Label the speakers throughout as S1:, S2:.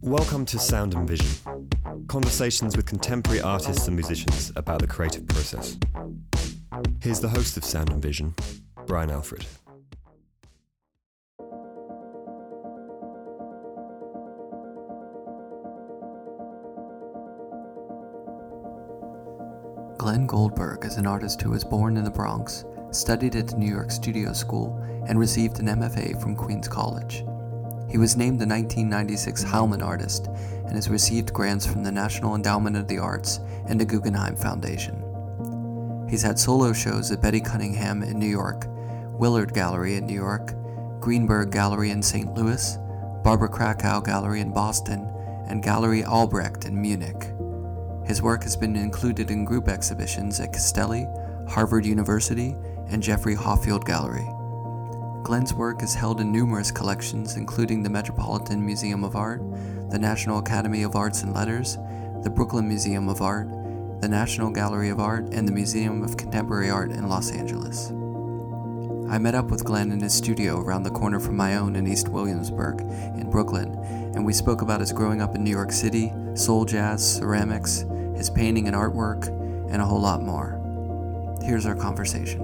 S1: Welcome to Sound and Vision conversations with contemporary artists and musicians about the creative process. Here's the host of Sound and Vision, Brian Alfred.
S2: Glenn Goldberg is an artist who was born in the Bronx, studied at the New York Studio School, and received an MFA from Queens College. He was named the 1996 Heilman Artist and has received grants from the National Endowment of the Arts and the Guggenheim Foundation. He's had solo shows at Betty Cunningham in New York, Willard Gallery in New York, Greenberg Gallery in St. Louis, Barbara Krakow Gallery in Boston, and Gallery Albrecht in Munich. His work has been included in group exhibitions at Castelli, Harvard University, and Jeffrey Hoffeld Gallery. Glenn's work is held in numerous collections, including the Metropolitan Museum of Art, the National Academy of Arts and Letters, the Brooklyn Museum of Art, the National Gallery of Art, and the Museum of Contemporary Art in Los Angeles. I met up with Glenn in his studio around the corner from my own in East Williamsburg, in Brooklyn, and we spoke about his growing up in New York City, soul jazz, ceramics, his painting and artwork, and a whole lot more. Here's our conversation.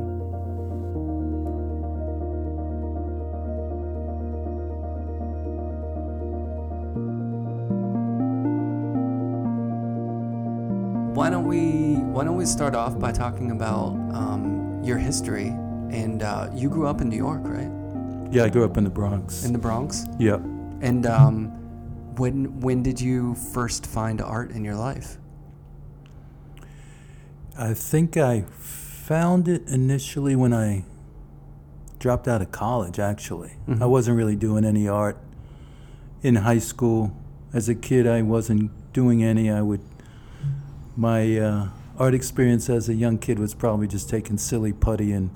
S2: Why don't we Why don't we start off by talking about um, your history? And uh, you grew up in New York, right?
S3: Yeah, I grew up in the Bronx.
S2: In the Bronx.
S3: yeah.
S2: And um, when when did you first find art in your life?
S3: I think I found it initially when I dropped out of college, actually.
S2: Mhm.
S3: I wasn't really doing any art in high school. As a kid, I wasn't doing any. I would, my uh, art experience as a young kid was probably just taking silly putty and,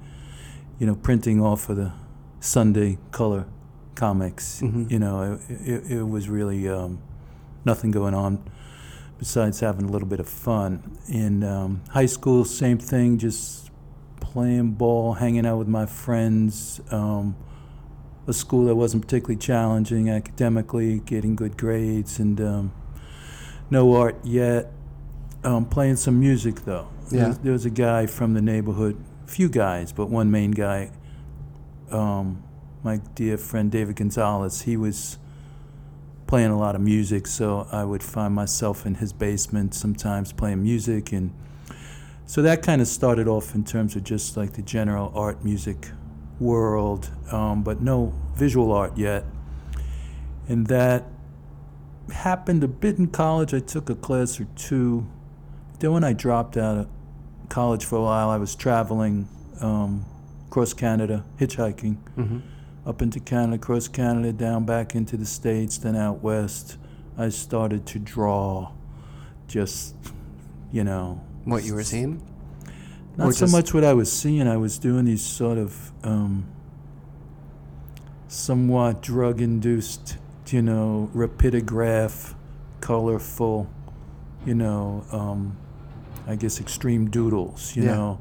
S3: you know, printing off of the Sunday color comics.
S2: Mhm.
S3: You know, it, it, it was really um, nothing going on besides having a little bit of fun. In um, high school, same thing, just playing ball, hanging out with my friends. Um, a school that wasn't particularly challenging academically, getting good grades, and um, no art yet. Um, playing some music though. There
S2: Yeah.
S3: was, there was a guy from the neighborhood, few guys, but one main guy. Um, my dear friend David Gonzalez. He was playing a lot of music, so I would find myself in his basement sometimes playing music, and so that kind of started off in terms of just like the general art music world, um, but no visual art yet. And that happened a bit in college. I took a class or two. Then when I dropped out college for a while, I was traveling um, across Canada, hitchhiking
S2: Mm-hmm.
S3: up into Canada, across Canada, down back into the States, then out west. I started to draw just, you know,
S2: What you were seeing?
S3: not
S2: Or
S3: so
S2: just-
S3: much what I was seeing. I was doing these sort of um, somewhat drug induced, you know, rapidograph, colorful, you know, um, I guess extreme doodles, you
S2: Yeah.
S3: know.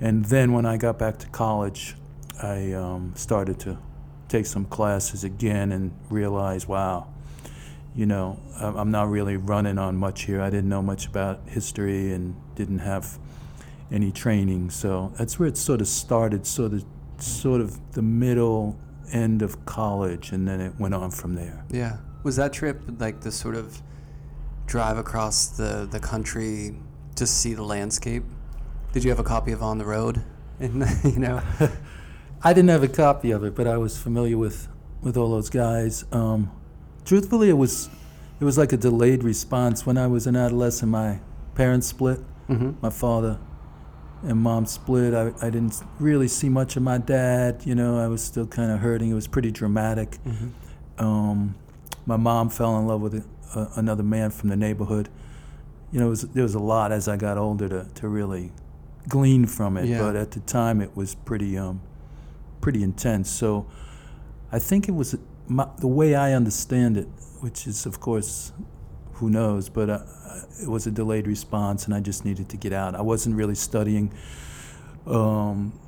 S3: And then when I got back to college, I um, started to take some classes again and realize, wow, you know, I'm not really running on much here. I didn't know much about history and didn't have any training. So that's where it sort of started, sort of, sort of the middle end of college, and then it went on from there.
S2: Yeah. Was that trip like the sort of drive across the, the country just see the landscape? Did you have a copy of On the Road? And you know,
S3: I didn't have a copy of it, but I was familiar with with all those guys. Um, truthfully, it was it was like a delayed response. When I was an adolescent, my parents split.
S2: mm-hmm.
S3: My father and mom split. I, I didn't really see much of my dad. You know, I was still kind of hurting. It was pretty dramatic.
S2: Mm-hmm.
S3: Um, my mom fell in love with a, another man from the neighborhood. You know, was, there was a lot as I got older to, to really glean from it.
S2: Yeah.
S3: But at the time, it was pretty um, pretty intense. So I think it was my, the way I understand it, which is, of course, who knows, but uh, it was a delayed response, and I just needed to get out. I wasn't really studying um,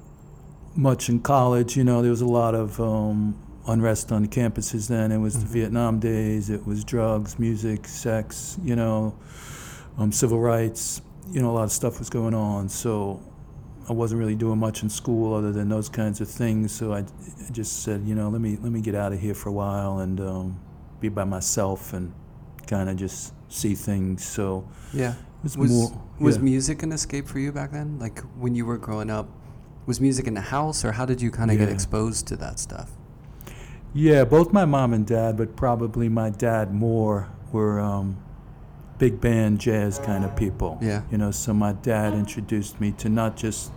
S3: much in college. You know, there was a lot of um, unrest on the campuses then. It was the Vietnam days. It was drugs, music, sex. You know, um, civil rights. You know, a lot of stuff was going on. So I wasn't really doing much in school other than those kinds of things. So I, I just said, you know, let me let me get out of here for a while and um, be by myself and kind of just see things. So
S2: Yeah.
S3: was,
S2: Was
S3: more.
S2: was
S3: yeah.
S2: music an escape for you back then? Like when you were growing up, was music in the house, or how did you kind of get exposed to that stuff?
S3: Yeah, both my mom and dad, but probably my dad more were um, big band jazz kind of people.
S2: Yeah.
S3: You know, so my dad introduced me to not just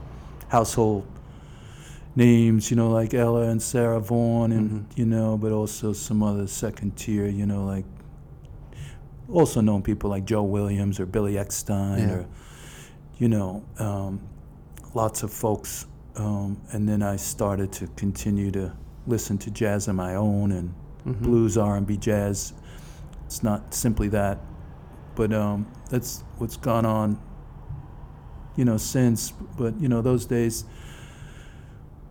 S3: household names, you know, like Ella and Sarah Vaughan, and
S2: Mhm.
S3: you know, but also some other second tier, you know, like also known people like Joe Williams or Billy Eckstine
S2: Yeah.
S3: or you know, um, lots of folks. Um, and then I started to continue to listen to jazz on my own and
S2: Mhm.
S3: blues, R&B, jazz. It's not simply that, but um, that's what's gone on, you know, since. But you know, those days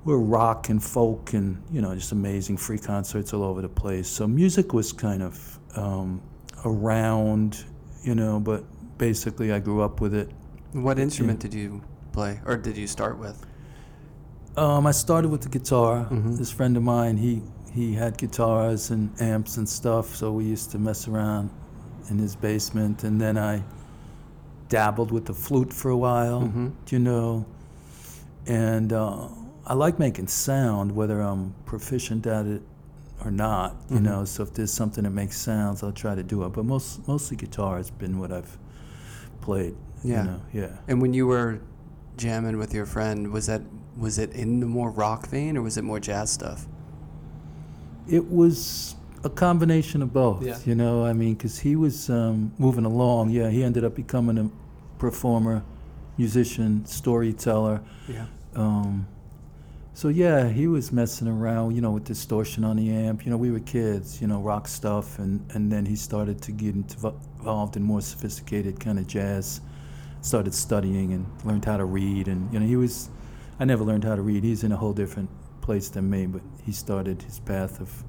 S3: were rock and folk and you know just amazing free concerts all over the place. So music was kind of um, around, you know, but basically I grew up with it.
S2: What instrument did you play, or did you start with?
S3: Um, I started with the guitar.
S2: Mhm.
S3: This friend of mine, he he had guitars and amps and stuff, so we used to mess around in his basement. And then I dabbled with the flute for a while,
S2: Mhm.
S3: you know. And uh, I like making sound, whether I'm proficient at it or not, you
S2: Mhm.
S3: know. So if there's something that makes sounds, I'll try to do it. But most mostly guitar has been what I've played.
S2: Yeah.
S3: You know? Yeah.
S2: And when you were jamming with your friend, was that was it in the more rock vein, or was it more jazz stuff?
S3: It was a combination of both.
S2: Yeah.
S3: You know, I mean, because he was um, moving along. Yeah, he ended up becoming a performer, musician, storyteller.
S2: Yeah.
S3: Um, so yeah, he was messing around, you know, with distortion on the amp. You know, we were kids, you know, rock stuff, and and then he started to get into, involved in more sophisticated kind of jazz. Started studying and learned how to read, and you know, he was. I never learned how to read. He's in a whole different place than me, but he started his path of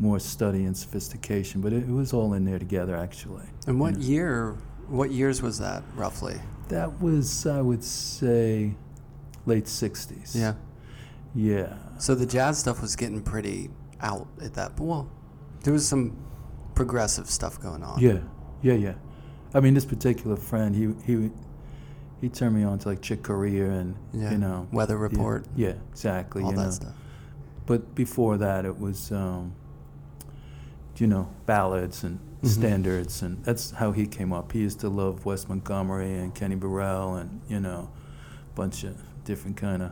S3: more study and sophistication. But it, it was all in there together, actually.
S2: And what
S3: Yeah.
S2: year? What years was that roughly?
S3: That was, I would say, late '60s.
S2: Yeah.
S3: Yeah.
S2: So the jazz stuff was getting pretty out at that. Well, there was some progressive stuff going on.
S3: Yeah, yeah, yeah. I mean, this particular friend, he he he turned me on to like Chick Corea and
S2: Yeah.
S3: you know
S2: Weather
S3: yeah,
S2: Report.
S3: Yeah, exactly.
S2: all
S3: you
S2: that
S3: know.
S2: stuff.
S3: But before that, it was um, you know ballads and
S2: Mhm.
S3: standards, and that's how he came up. He used to love Wes Montgomery and Kenny Burrell, and you know, a bunch of different kind of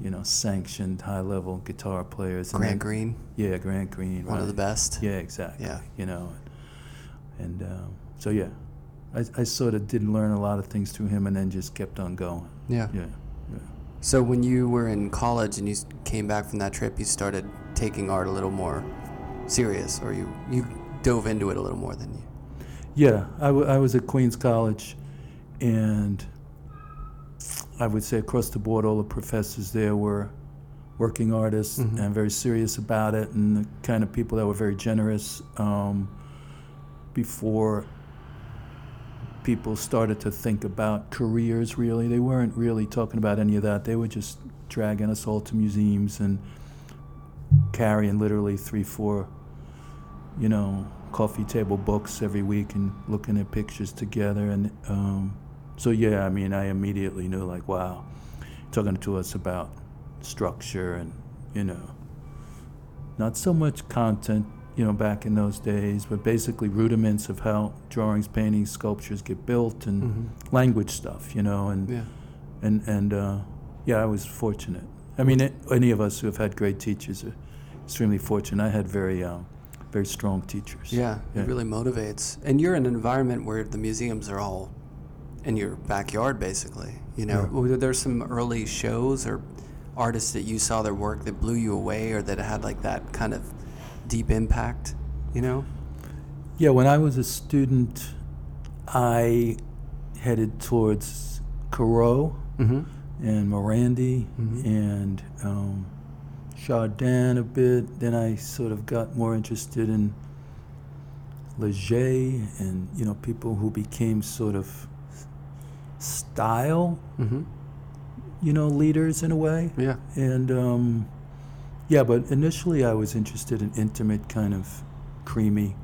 S3: you know sanctioned high level guitar players. And
S2: Grant
S3: then-
S2: Green,
S3: Yeah, Grant Green.
S2: one of the best.
S3: Yeah, exactly.
S2: Yeah.
S3: You know, and um, so yeah, I, I sort of did learn a lot of things through him, and then just kept on going.
S2: Yeah.
S3: Yeah, yeah.
S2: So when you were in college and you came back from that trip, you started taking art a little more serious, or you you dove into it a little more than you.
S3: Yeah, I, w- I was at Queens College, and I would say across the board, all the professors there were working artists
S2: Mhm.
S3: and very serious about it, and the kind of people that were very generous. Um, before people started to think about careers, really, they weren't really talking about any of that. They were just dragging us all to museums and carrying literally three, four you know, coffee table books every week and looking at pictures together. And um, so, yeah, I mean, I immediately knew, like, wow, talking to us about structure and, you know, not so much content, you know, back in those days, but basically rudiments of how drawings, paintings, sculptures get built and
S2: Mm-hmm.
S3: language stuff, you know, and
S2: Yeah.
S3: and and uh, yeah, I was fortunate. I mean, it, any of us who have had great teachers are extremely fortunate. I had very, um, very strong teachers.
S2: Yeah,
S3: Yeah.
S2: it really motivates. And you're in an environment where the museums are all in your backyard, basically. You know,
S3: Yeah.
S2: were there some early shows or artists that you saw their work that blew you away, or that had like that kind of deep impact? You know?
S3: Yeah, when I was a student, I headed towards Corot
S2: Mm-hmm.
S3: and Morandi
S2: Mhm.
S3: and um, Chardin a bit. Then I sort of got more interested in Leger and you know people who became sort of style,
S2: Mm-hmm.
S3: you know, leaders in a way.
S2: Yeah.
S3: And um, yeah, but initially I was interested in intimate, kind of creamy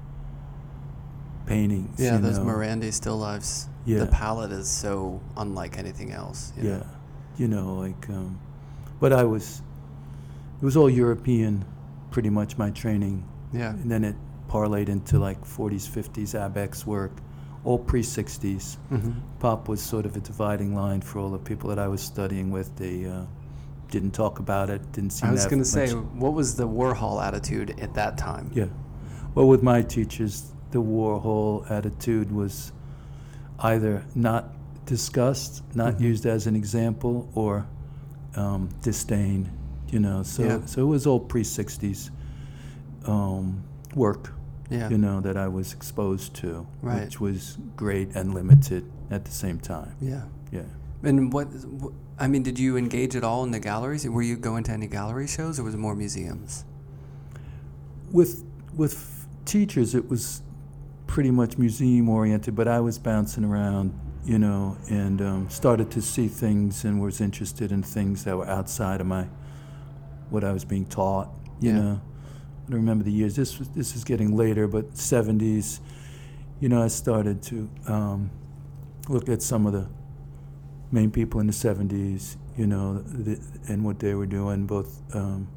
S3: paintings.
S2: Yeah, those
S3: know.
S2: Morandi still lives.
S3: Yeah.
S2: The palette is so unlike anything else. you know?
S3: Yeah, you know, like, um, but I was, it was all European, pretty much my training,
S2: Yeah.
S3: and then it parlayed into like 40s, 50s Abex work, all pre 60s.
S2: Mm-hmm.
S3: Pop was sort of a dividing line for all the people that I was studying with. They uh, didn't talk about it, didn't seem
S2: I was going to say, what was the Warhol attitude at that time?
S3: Yeah. Well, with my teachers, the Warhol attitude was either not discussed, not
S2: Mhm.
S3: used as an example, or um, disdain. You know, so
S2: Yeah.
S3: so it was all pre '60s um, work.
S2: Yeah.
S3: You know that I was exposed to,
S2: Right.
S3: which was great and limited at the same time.
S2: Yeah.
S3: Yeah.
S2: And what, I mean, did you engage at all in the galleries? Were you going to any gallery shows or was it more museums?
S3: with with teachers it was pretty much museum oriented but i was bouncing around you know and um, started to see things and was interested in things that were outside of my what i was being taught you
S2: Yeah.
S3: know i don't remember the years this was this is getting later but 70s you know i started to um, look at some of the main people in the 70s you know the, and what they were doing both um,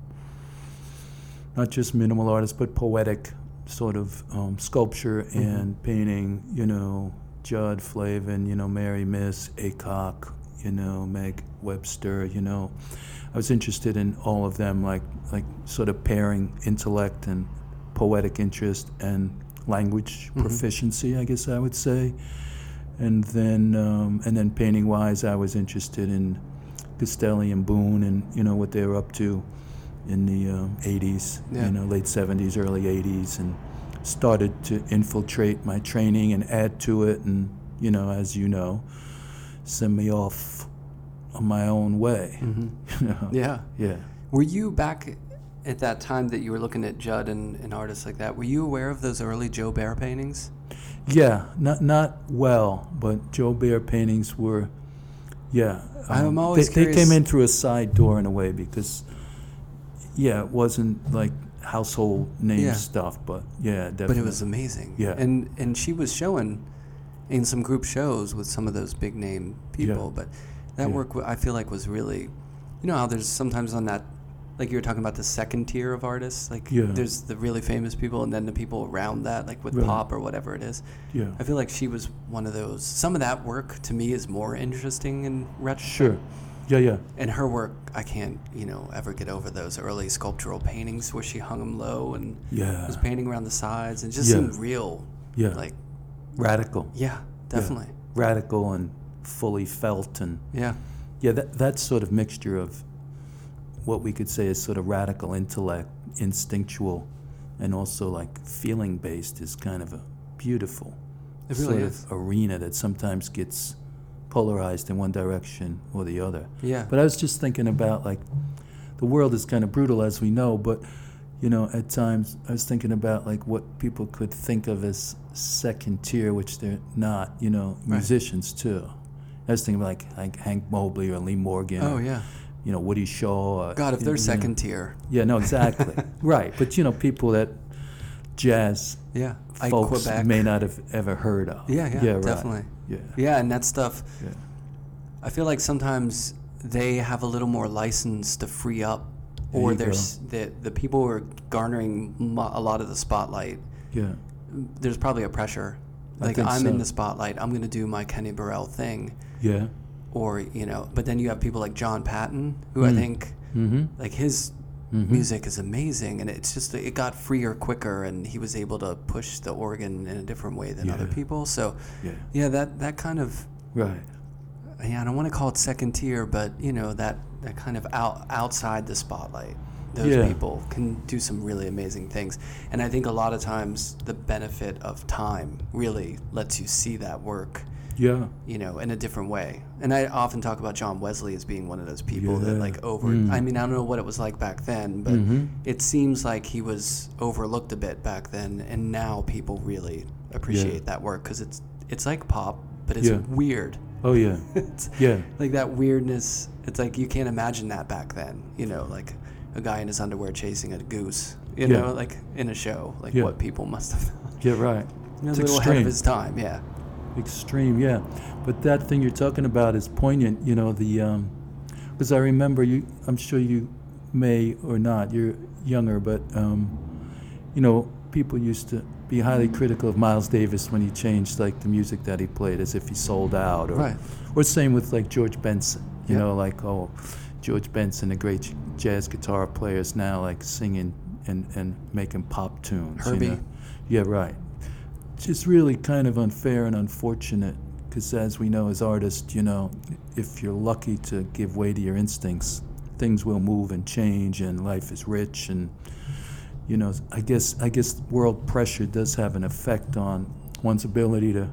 S3: not just minimal artists, but poetic sort of um, sculpture
S2: Mm-hmm.
S3: and painting. You know, Judd Flavin, you know, Mary Miss, Aycock, you know, Meg Webster. You know, I was interested in all of them, like like sort of pairing intellect and poetic interest and language
S2: Mhm.
S3: proficiency, I guess I would say. And then um, and then painting wise, I was interested in Castelli and Boone and you know what they were up to in the um, 80s,
S2: Yeah.
S3: you know, late 70s, early 80s, and started to infiltrate my training and add to it, and you know, as you know, send me off my own way.
S2: Mm-hmm.
S3: You know?
S2: Yeah.
S3: yeah.
S2: Were you back at that time that you were looking at Judd and, and artists like that? Were you aware of those early Jo Baer paintings?
S3: Yeah, not not well, but Jo Baer paintings were, yeah. um,
S2: I'm always
S3: they, they came in through a side door in a way because, yeah, it wasn't like household name
S2: Yeah.
S3: stuff, but yeah, definitely.
S2: But it was amazing.
S3: Yeah.
S2: And and she was showing in some group shows with some of those big name people. But that
S3: Yeah.
S2: work I feel like was really, you know how there's sometimes on that, like you were talking about the second tier of artists. Like
S3: Yeah.
S2: there's the really famous people and then the people around that, like with
S3: Right.
S2: pop or whatever it is.
S3: yeah.
S2: I feel like she was one of those. Some of that work to me is more interesting in retrospect.
S3: Sure. Yeah, yeah.
S2: And her work, I can't, you know, ever get over those early sculptural paintings where she hung them low and
S3: Yeah.
S2: was painting around the sides and just
S3: Yeah.
S2: seemed real.
S3: Yeah.
S2: Like,
S3: Radical.
S2: yeah,
S3: Yeah.
S2: definitely.
S3: Radical and fully felt and
S2: Yeah.
S3: yeah, that that sort of mixture of what we could say is sort of radical intellect, instinctual, and also like feeling based is kind of a beautiful
S2: really
S3: sort
S2: is.
S3: of arena that sometimes gets polarized in one direction or the other.
S2: Yeah.
S3: But I was just thinking about like the world is kind of brutal as we know, but you know, at times I was thinking about like what people could think of as second tier, which they're not, you know,
S2: Right.
S3: musicians too. I was thinking like, like Hank Mobley or Lee Morgan.
S2: oh,
S3: or,
S2: yeah.
S3: You know, Woody Shaw. or,
S2: God, if they're
S3: know.
S2: second tier.
S3: Yeah, no, exactly. right. But you know, people that jazz
S2: Yeah.
S3: Folks
S2: Quebec.
S3: may not have ever heard of.
S2: Yeah, yeah,
S3: right.
S2: definitely.
S3: Yeah.
S2: Yeah, and that stuff,
S3: Yeah.
S2: I feel like sometimes they have a little more license to free up,
S3: There
S2: or there's the the people who are garnering a lot of the spotlight.
S3: Yeah.
S2: There's probably a pressure. Like I'm in the spotlight. I'm gonna do my Kenny Burrell thing,
S3: Yeah.
S2: or you know. But then you have people like John Patton, who I
S3: Mm.
S2: think
S3: Mm-hmm.
S2: like his
S3: Mhm.
S2: music is amazing, and it's just it got freer quicker, and he was able to push the organ in a different way than other people. So
S3: Yeah.
S2: yeah, that that kind of
S3: Right.
S2: yeah, I don't want to call it second tier, but you know that that kind of out outside the spotlight. Those
S3: Yeah.
S2: people can do some really amazing things, and I think a lot of times the benefit of time really lets you see that work
S3: Yeah.
S2: you know, in a different way. And I often talk about John Wesley as being one of those people that like over.
S3: Mm.
S2: I mean, I don't know what it was like back then, but
S3: Mhm.
S2: it seems like he was overlooked a bit back then, and now people really appreciate that work because it's it's like pop, but it's
S3: Yeah.
S2: weird.
S3: Oh yeah.
S2: it's
S3: Yeah.
S2: like that weirdness. It's like you can't imagine that back then. You know, like a guy in his underwear chasing a goose. You
S3: Yeah.
S2: know, like in a show, like
S3: Yeah.
S2: what people must have. thought.
S3: Yeah. Right.
S2: He was
S3: It's
S2: a little ahead of his time. Yeah.
S3: Extreme, yeah. But that thing you're talking about is poignant, you know, the because I remember you I'm sure you may or not, you're younger, but um, you know, people used to be highly critical of Miles Davis when he changed like the music that he played as if he sold out or
S2: Right.
S3: or same with like George Benson, you
S2: Yep.
S3: know, like oh George Benson, the great jazz guitar player, is now like singing and, and making pop tunes.
S2: Herbie.
S3: You know? Yeah, right just really kind of unfair and unfortunate because as we know as artists you know if you're lucky to give way to your instincts things will move and change and life is rich and you know i guess i guess world pressure does have an effect on one's ability to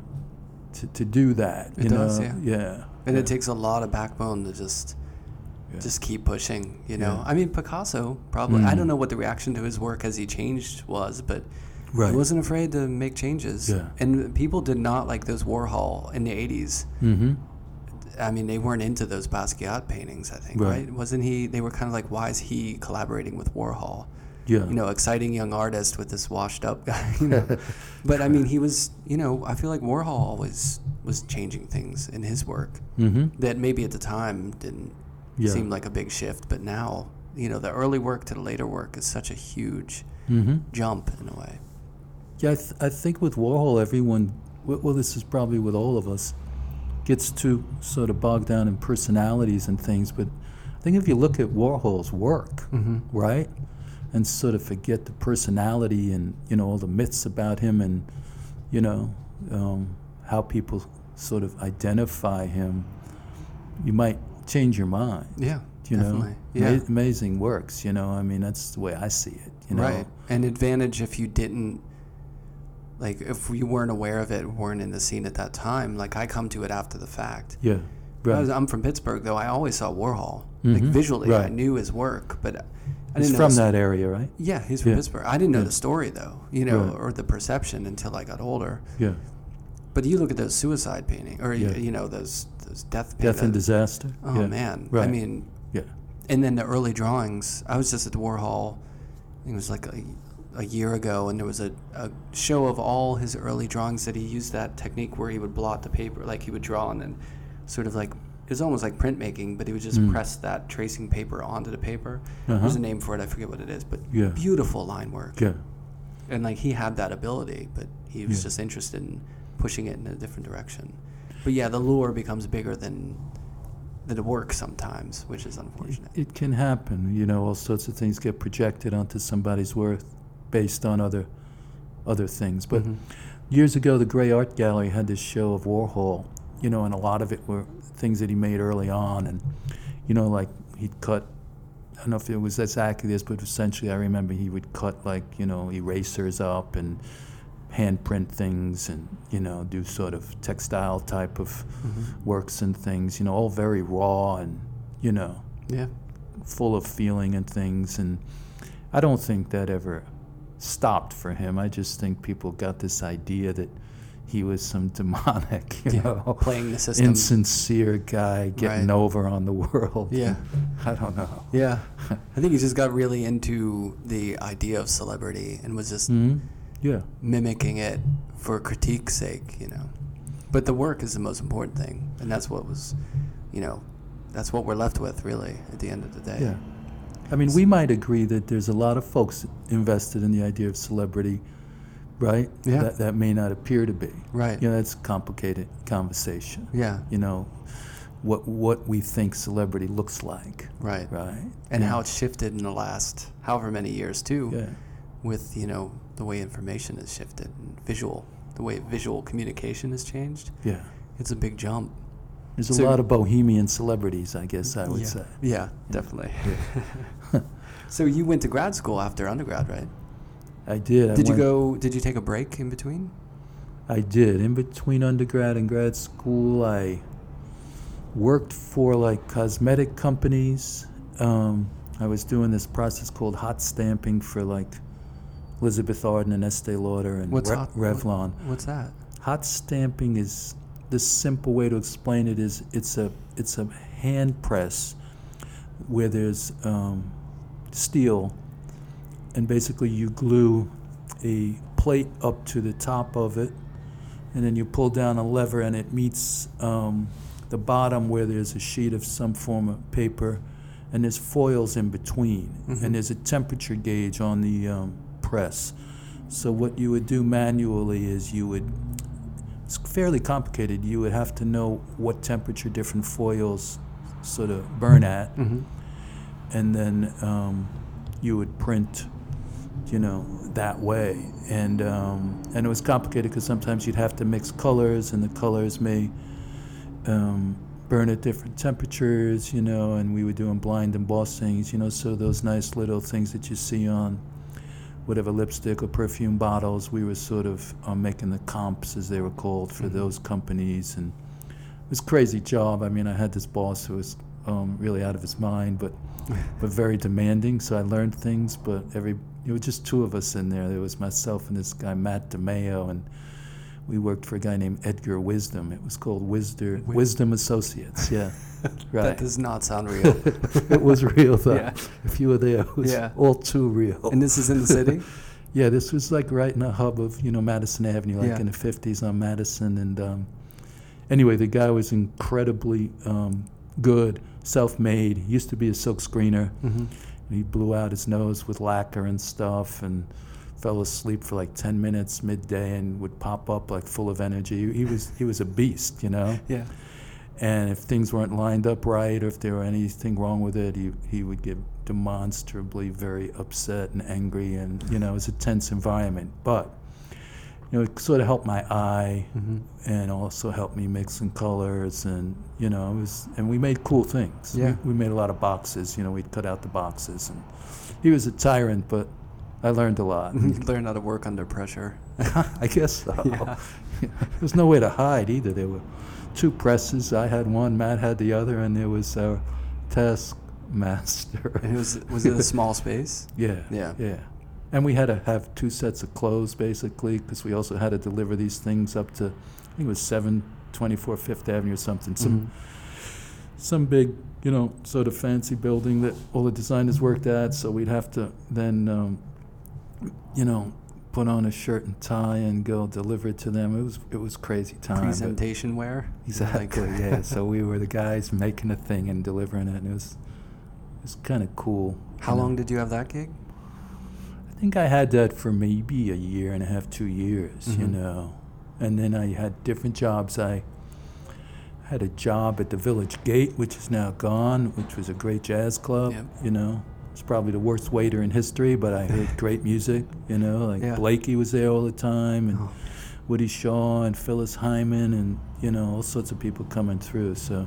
S3: to, to do that
S2: It does,
S3: know
S2: yeah.
S3: yeah
S2: And
S3: yeah.
S2: it takes a lot of backbone to just
S3: Yeah.
S2: just keep pushing, you know.
S3: Yeah.
S2: I mean Picasso probably I
S3: Mm.
S2: don't know what the reaction to his work as he changed was, but
S3: right
S2: he wasn't afraid to make changes.
S3: Yeah.
S2: And people did not like those Warhol in the 80s.
S3: mm-hmm
S2: I mean, they weren't into those Basquiat paintings, I think,
S3: Right.
S2: right? Wasn't he they were kind of like why is he collaborating with Warhol?
S3: yeah
S2: You know, exciting young artist with this washed up guy, you know. but I mean, he was, you know, I feel like Warhol always was changing things in his work
S3: mm-hmm
S2: that maybe at the time didn't
S3: Yeah.
S2: seem like a big shift, but now, you know, the early work to the later work is such a huge
S3: mm-hmm
S2: jump in a way.
S3: Yeah, I, th- I think with Warhol, everyone, well, this is probably with all of us, gets too sort of bogged down in personalities and things. But I think if you look at Warhol's work, right, and sort of forget the personality and, you know, all the myths about him and, you know, um, how people sort of identify him, you might change your mind.
S2: Yeah,
S3: You
S2: definitely.
S3: know,
S2: yeah,
S3: Ama- amazing works. You know, I mean, that's the way I see it. You know,
S2: right. An advantage if you didn't, like, if you weren't aware of it, weren't in the scene at that time. Like, I come to it after the fact.
S3: Yeah,
S2: I
S3: right.
S2: was, I'm from Pittsburgh, though. I always saw Warhol. Like
S3: Mhm.
S2: visually, I knew his work, but I
S3: He's
S2: didn't know
S3: from that area, right?
S2: Yeah, he's from
S3: Yeah.
S2: Pittsburgh. I didn't know
S3: Yeah.
S2: the story though, you know,
S3: Right.
S2: or the perception until I got older.
S3: Yeah.
S2: But you look at those suicide painting, or
S3: Yeah.
S2: you know those those death
S3: Death and disaster.
S2: Oh man, I mean,
S3: Yeah.
S2: and then the early drawings. I was just at the Warhol. I think it was like a, a year ago, and there was a, a show of all his early drawings that he used that technique where he would blot the paper, like he would draw and then sort of like it was almost like printmaking, but he would just
S3: Mm.
S2: press that tracing paper onto the paper.
S3: Uh-huh.
S2: There's a name for it, I forget what it is, but
S3: Yeah.
S2: beautiful line work.
S3: Yeah.
S2: And like he had that ability, but he was
S3: Yeah.
S2: just interested in pushing it in a different direction. But yeah, the lure becomes bigger than the work sometimes, which is unfortunate.
S3: It can happen. You know, all sorts of things get projected onto somebody's worth based on other other things. But
S2: Mhm.
S3: years ago, the Grey Art Gallery had this show of Warhol. You know, and a lot of it were things that he made early on, and you know, like he'd cut. I don't know if it was exactly this, but essentially, I remember he would cut like you know erasers up and handprint things, and you know, do sort of textile type of
S2: Mhm.
S3: works and things. You know, all very raw and you know
S2: Yeah.
S3: full of feeling and things. And I don't think that ever stopped for him. I just think people got this idea that he was some demonic, you
S2: Yeah,
S3: know,
S2: playing the system.
S3: insincere guy getting
S2: Right.
S3: over on the world.
S2: Yeah.
S3: I don't know.
S2: Yeah. I think he just got really into the idea of celebrity and was just
S3: hmm Yeah.
S2: mimicking it for critique's sake, you know. But the work is the most important thing, and that's what was, you know, that's what we're left with really at the end of the day.
S3: Yeah. I mean, we might agree that there's a lot of folks invested in the idea of celebrity, right?
S2: Yeah.
S3: That, that may not appear to be.
S2: Right.
S3: You know, that's a complicated conversation.
S2: Yeah.
S3: You know, what what we think celebrity looks like,
S2: Right.
S3: right?
S2: And
S3: Yeah.
S2: how it's shifted in the last however many years too,
S3: Yeah.
S2: with you know the way information has shifted and visual, the way visual communication has changed.
S3: Yeah.
S2: It's a big jump.
S3: There's a
S2: So-
S3: lot of bohemian celebrities, I guess I would
S2: yeah.
S3: say.
S2: Yeah, definitely. so you went to grad school after undergrad, right?
S3: I did. I
S2: Did you
S3: went-
S2: go? Did you take a break in between?
S3: I did. In between undergrad and grad school, I worked for like cosmetic companies. Um, I was doing this process called hot stamping for like Elizabeth Arden and Estee Lauder and
S2: What's
S3: Re-
S2: hot-
S3: Revlon.
S2: What's that?
S3: Hot stamping is the simple way to explain it is it's a it's a hand press where there's um, steel and basically you glue a plate up to the top of it and then you pull down a lever and it meets um, the bottom where there's a sheet of some form of paper and there's foils in between
S2: Mhm.
S3: and there's a temperature gauge on the um, press so what you would do manually is you would it's fairly complicated you would have to know what temperature different foils sort of burn at
S2: Mm-hmm.
S3: and then um, you would print, you know, that way. And um, and it was complicated because sometimes you'd have to mix colors, and the colors may um, burn at different temperatures, you know. And we were doing blind embossings, you know, so those nice little things that you see on whatever lipstick or perfume bottles, we were sort of um, making the comps, as they were called, for
S2: Mhm.
S3: those companies, and it was a crazy job. I mean, I had this boss who was um, really out of his mind, but but very demanding. So I learned things. But every it was just two of us in there. There was myself and this guy Matt DeMayo, and we worked for a guy named Edgar Wisdom. It was called Wisdom
S2: Wi-
S3: Wisdom Associates. Yeah, right.
S2: That does not sound real.
S3: it was real though.
S2: Yeah.
S3: If you were there, it was
S2: Yeah.
S3: all too real.
S2: and this is in the city?
S3: Yeah, this was like right in the hub of you know Madison Avenue, like
S2: Yeah.
S3: in the fifties on Madison. And um, anyway, the guy was incredibly um, good, self-made. He used to be a silk screener.
S2: Mm-hmm.
S3: He blew out his nose with lacquer and stuff, and fell asleep for like ten minutes midday, and would pop up like full of energy. He was he was a beast, you know.
S2: Yeah.
S3: And if things weren't lined up right, or if there were anything wrong with it, he, he would get demonstrably very upset and angry, and you know, it was a tense environment. But you know, it sort of helped my eye,
S2: Mm-hmm.
S3: and also helped me mix some colors, and you know, it was, and we made cool things.
S2: Yeah.
S3: We, we made a lot of boxes. You know, we'd cut out the boxes, and he was a tyrant, but I learned a lot.
S2: Learn how to work under pressure.
S3: I guess so.
S2: Yeah.
S3: there was no way to hide either. There were two presses. I had one, Matt had the other, and there was our taskmaster.
S2: And it was was it a small space?
S3: yeah,
S2: Yeah.
S3: yeah. And we had to have two sets of clothes basically because we also had to deliver these things up to, I think it was 724 Fifth Avenue or something. Some
S2: Mhm.
S3: some big, you know, sort of fancy building that all the designers worked at. So we'd have to then, um, you know, put on a shirt and tie and go deliver it to them. It was it was crazy time.
S2: Presentation wear.
S3: Exactly.
S2: Like-
S3: yeah. So we were the guys making the thing and delivering it, and it was it was kind of cool.
S2: How
S3: you know.
S2: long did you have that gig?
S3: I think I had that for maybe a year and a half, two years. You
S2: Mhm.
S3: know, and then I had different jobs. I had a job at the Village Gate, which is now gone, which was a great jazz club.
S2: Yep.
S3: You know, it's probably the worst waiter in history, but I heard great music. You know, like
S2: Yeah.
S3: Blakey was there all the time, and
S2: Oh.
S3: Woody Shaw and Phyllis Hyman, and you know all sorts of people coming through. So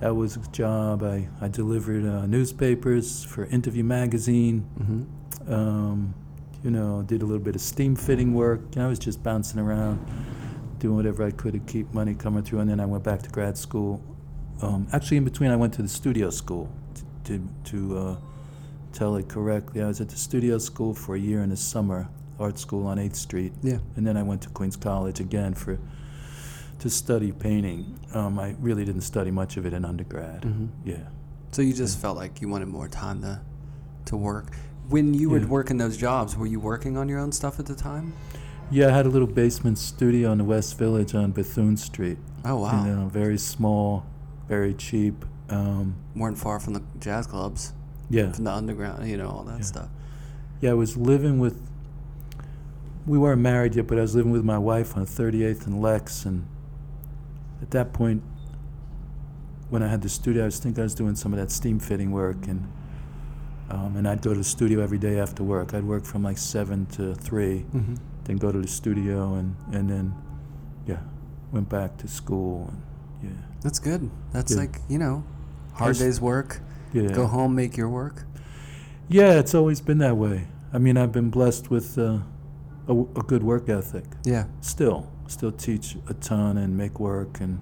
S3: that was a job. I I delivered uh, newspapers for Interview Magazine.
S2: Mm-hmm.
S3: Um, you know, did a little bit of steam fitting work. I was just bouncing around, doing whatever I could to keep money coming through. And then I went back to grad school. Um, actually, in between, I went to the studio school t- to to uh, tell it correctly. I was at the studio school for a year in the summer, art school on Eighth Street,
S2: Yeah.
S3: and then I went to Queens College again for to study painting. Um, I really didn't study much of it in undergrad.
S2: Mhm.
S3: Yeah.
S2: So you just felt like you wanted more time to to work. When you were
S3: Yeah.
S2: working those jobs, were you working on your own stuff at the time?
S3: Yeah, I had a little basement studio in the West Village on Bethune Street.
S2: Oh wow.
S3: You know, very small, very cheap. Um,
S2: weren't far from the jazz clubs,
S3: yeah,
S2: from the underground, you know, all that
S3: Yeah.
S2: stuff.
S3: yeah. I was living with. We weren't married yet, but I was living with my wife on 38th and Lex, and at that point, when I had the studio, I was think I was doing some of that steam fitting work, and um, and I'd go to the studio every day after work. I'd work from like seven to three,
S2: Mm-hmm.
S3: then go to the studio, and and then, yeah, went back to school, and yeah,
S2: That's good. That's
S3: Yeah.
S2: like you know, hard day's work.
S3: Yeah.
S2: Go home, make your work.
S3: Yeah, it's always been that way. I mean, I've been blessed with uh, a, a good work ethic.
S2: Yeah.
S3: Still, still teach a ton and make work and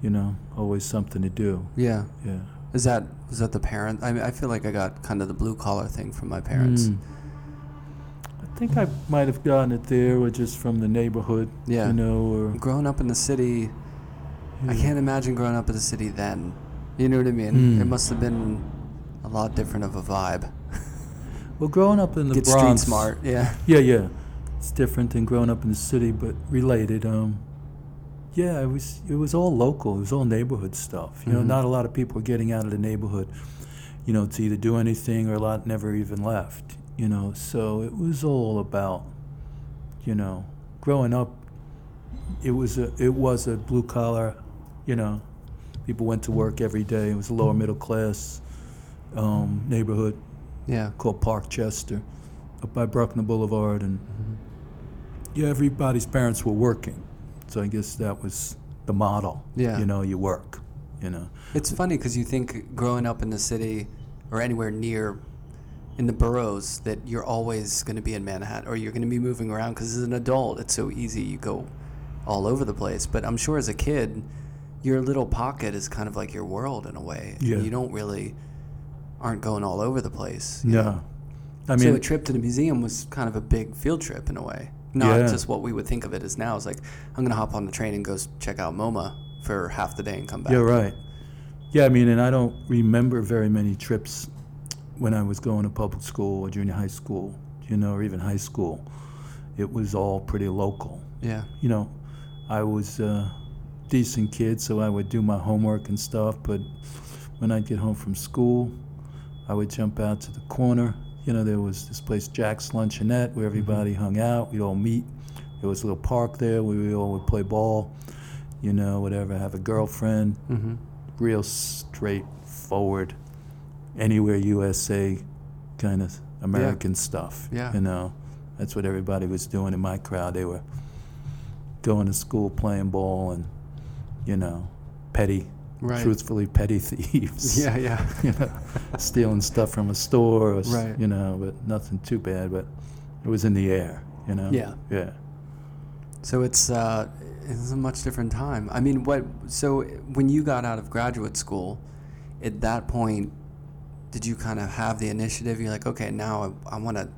S3: you know always something to do.
S2: Yeah.
S3: Yeah.
S2: Is that is that the parent? I mean, I feel like I got kind of the blue collar thing from my parents.
S3: Mm. I think I might have gotten it there, or just from the neighborhood.
S2: Yeah.
S3: You know, or
S2: Growing up in the city, I can't imagine growing up in the city then. You know what I mean?
S3: Mm.
S2: It must have been a lot different of a vibe.
S3: Well, growing up in the
S2: Get
S3: Bronx.
S2: street smart. Yeah.
S3: Yeah, yeah. It's different than growing up in the city, but related. Um, yeah, it was it was all local. It was all neighborhood stuff. You know,
S2: Mhm.
S3: not a lot of people were getting out of the neighborhood, you know, to either do anything or a lot never even left. You know, so it was all about, you know, growing up. It was a it was a blue collar, you know, people went to work every day. It was a lower middle class um, neighborhood
S2: Yeah.
S3: called Parkchester, up by Bruckner Boulevard, and yeah, everybody's parents were working, so I guess that was the model.
S2: Yeah.
S3: you know, you work, you know.
S2: It's funny because you think growing up in the city or anywhere near in the boroughs that you're always going to be in Manhattan or you're going to be moving around because as an adult it's so easy you go all over the place. But I'm sure as a kid, your little pocket is kind of like your world in a way.
S3: Yeah.
S2: You don't really aren't going all over the place.
S3: Yeah,
S2: know?
S3: I
S2: so a trip to the museum was kind of a big field trip in a way. Not
S3: Yeah.
S2: just what we would think of it as now. It's like I'm gonna hop on the train and go check out MoMA for half the day and come back.
S3: yeah, right. Yeah, I mean, and I don't remember very many trips when I was going to public school or junior high school, you know, or even high school. It was all pretty local.
S2: Yeah.
S3: you know, I was a decent kid, so I would do my homework and stuff. But when I'd get home from school, I would jump out to the corner. You know, there was this place, Jack's Luncheonette, where everybody hung out. We'd all meet. There was a little park there where we all would play ball, you know, whatever, have a girlfriend.
S2: Mm-hmm.
S3: Real straightforward, anywhere USA kind of American stuff.
S2: Yeah.
S3: You know, that's what everybody was doing in my crowd. They were going to school playing ball and, you know, petty,
S2: Right.
S3: truthfully petty thieves.
S2: Yeah, yeah.
S3: you know, stealing stuff from a store, or,
S2: Right.
S3: you know, but nothing too bad. But it was in the air, you know.
S2: Yeah.
S3: Yeah.
S2: So it's uh, it's a much different time. I mean, what? So when you got out of graduate school, at that point, did you kind of have the initiative? You're like, okay, now I, I want to,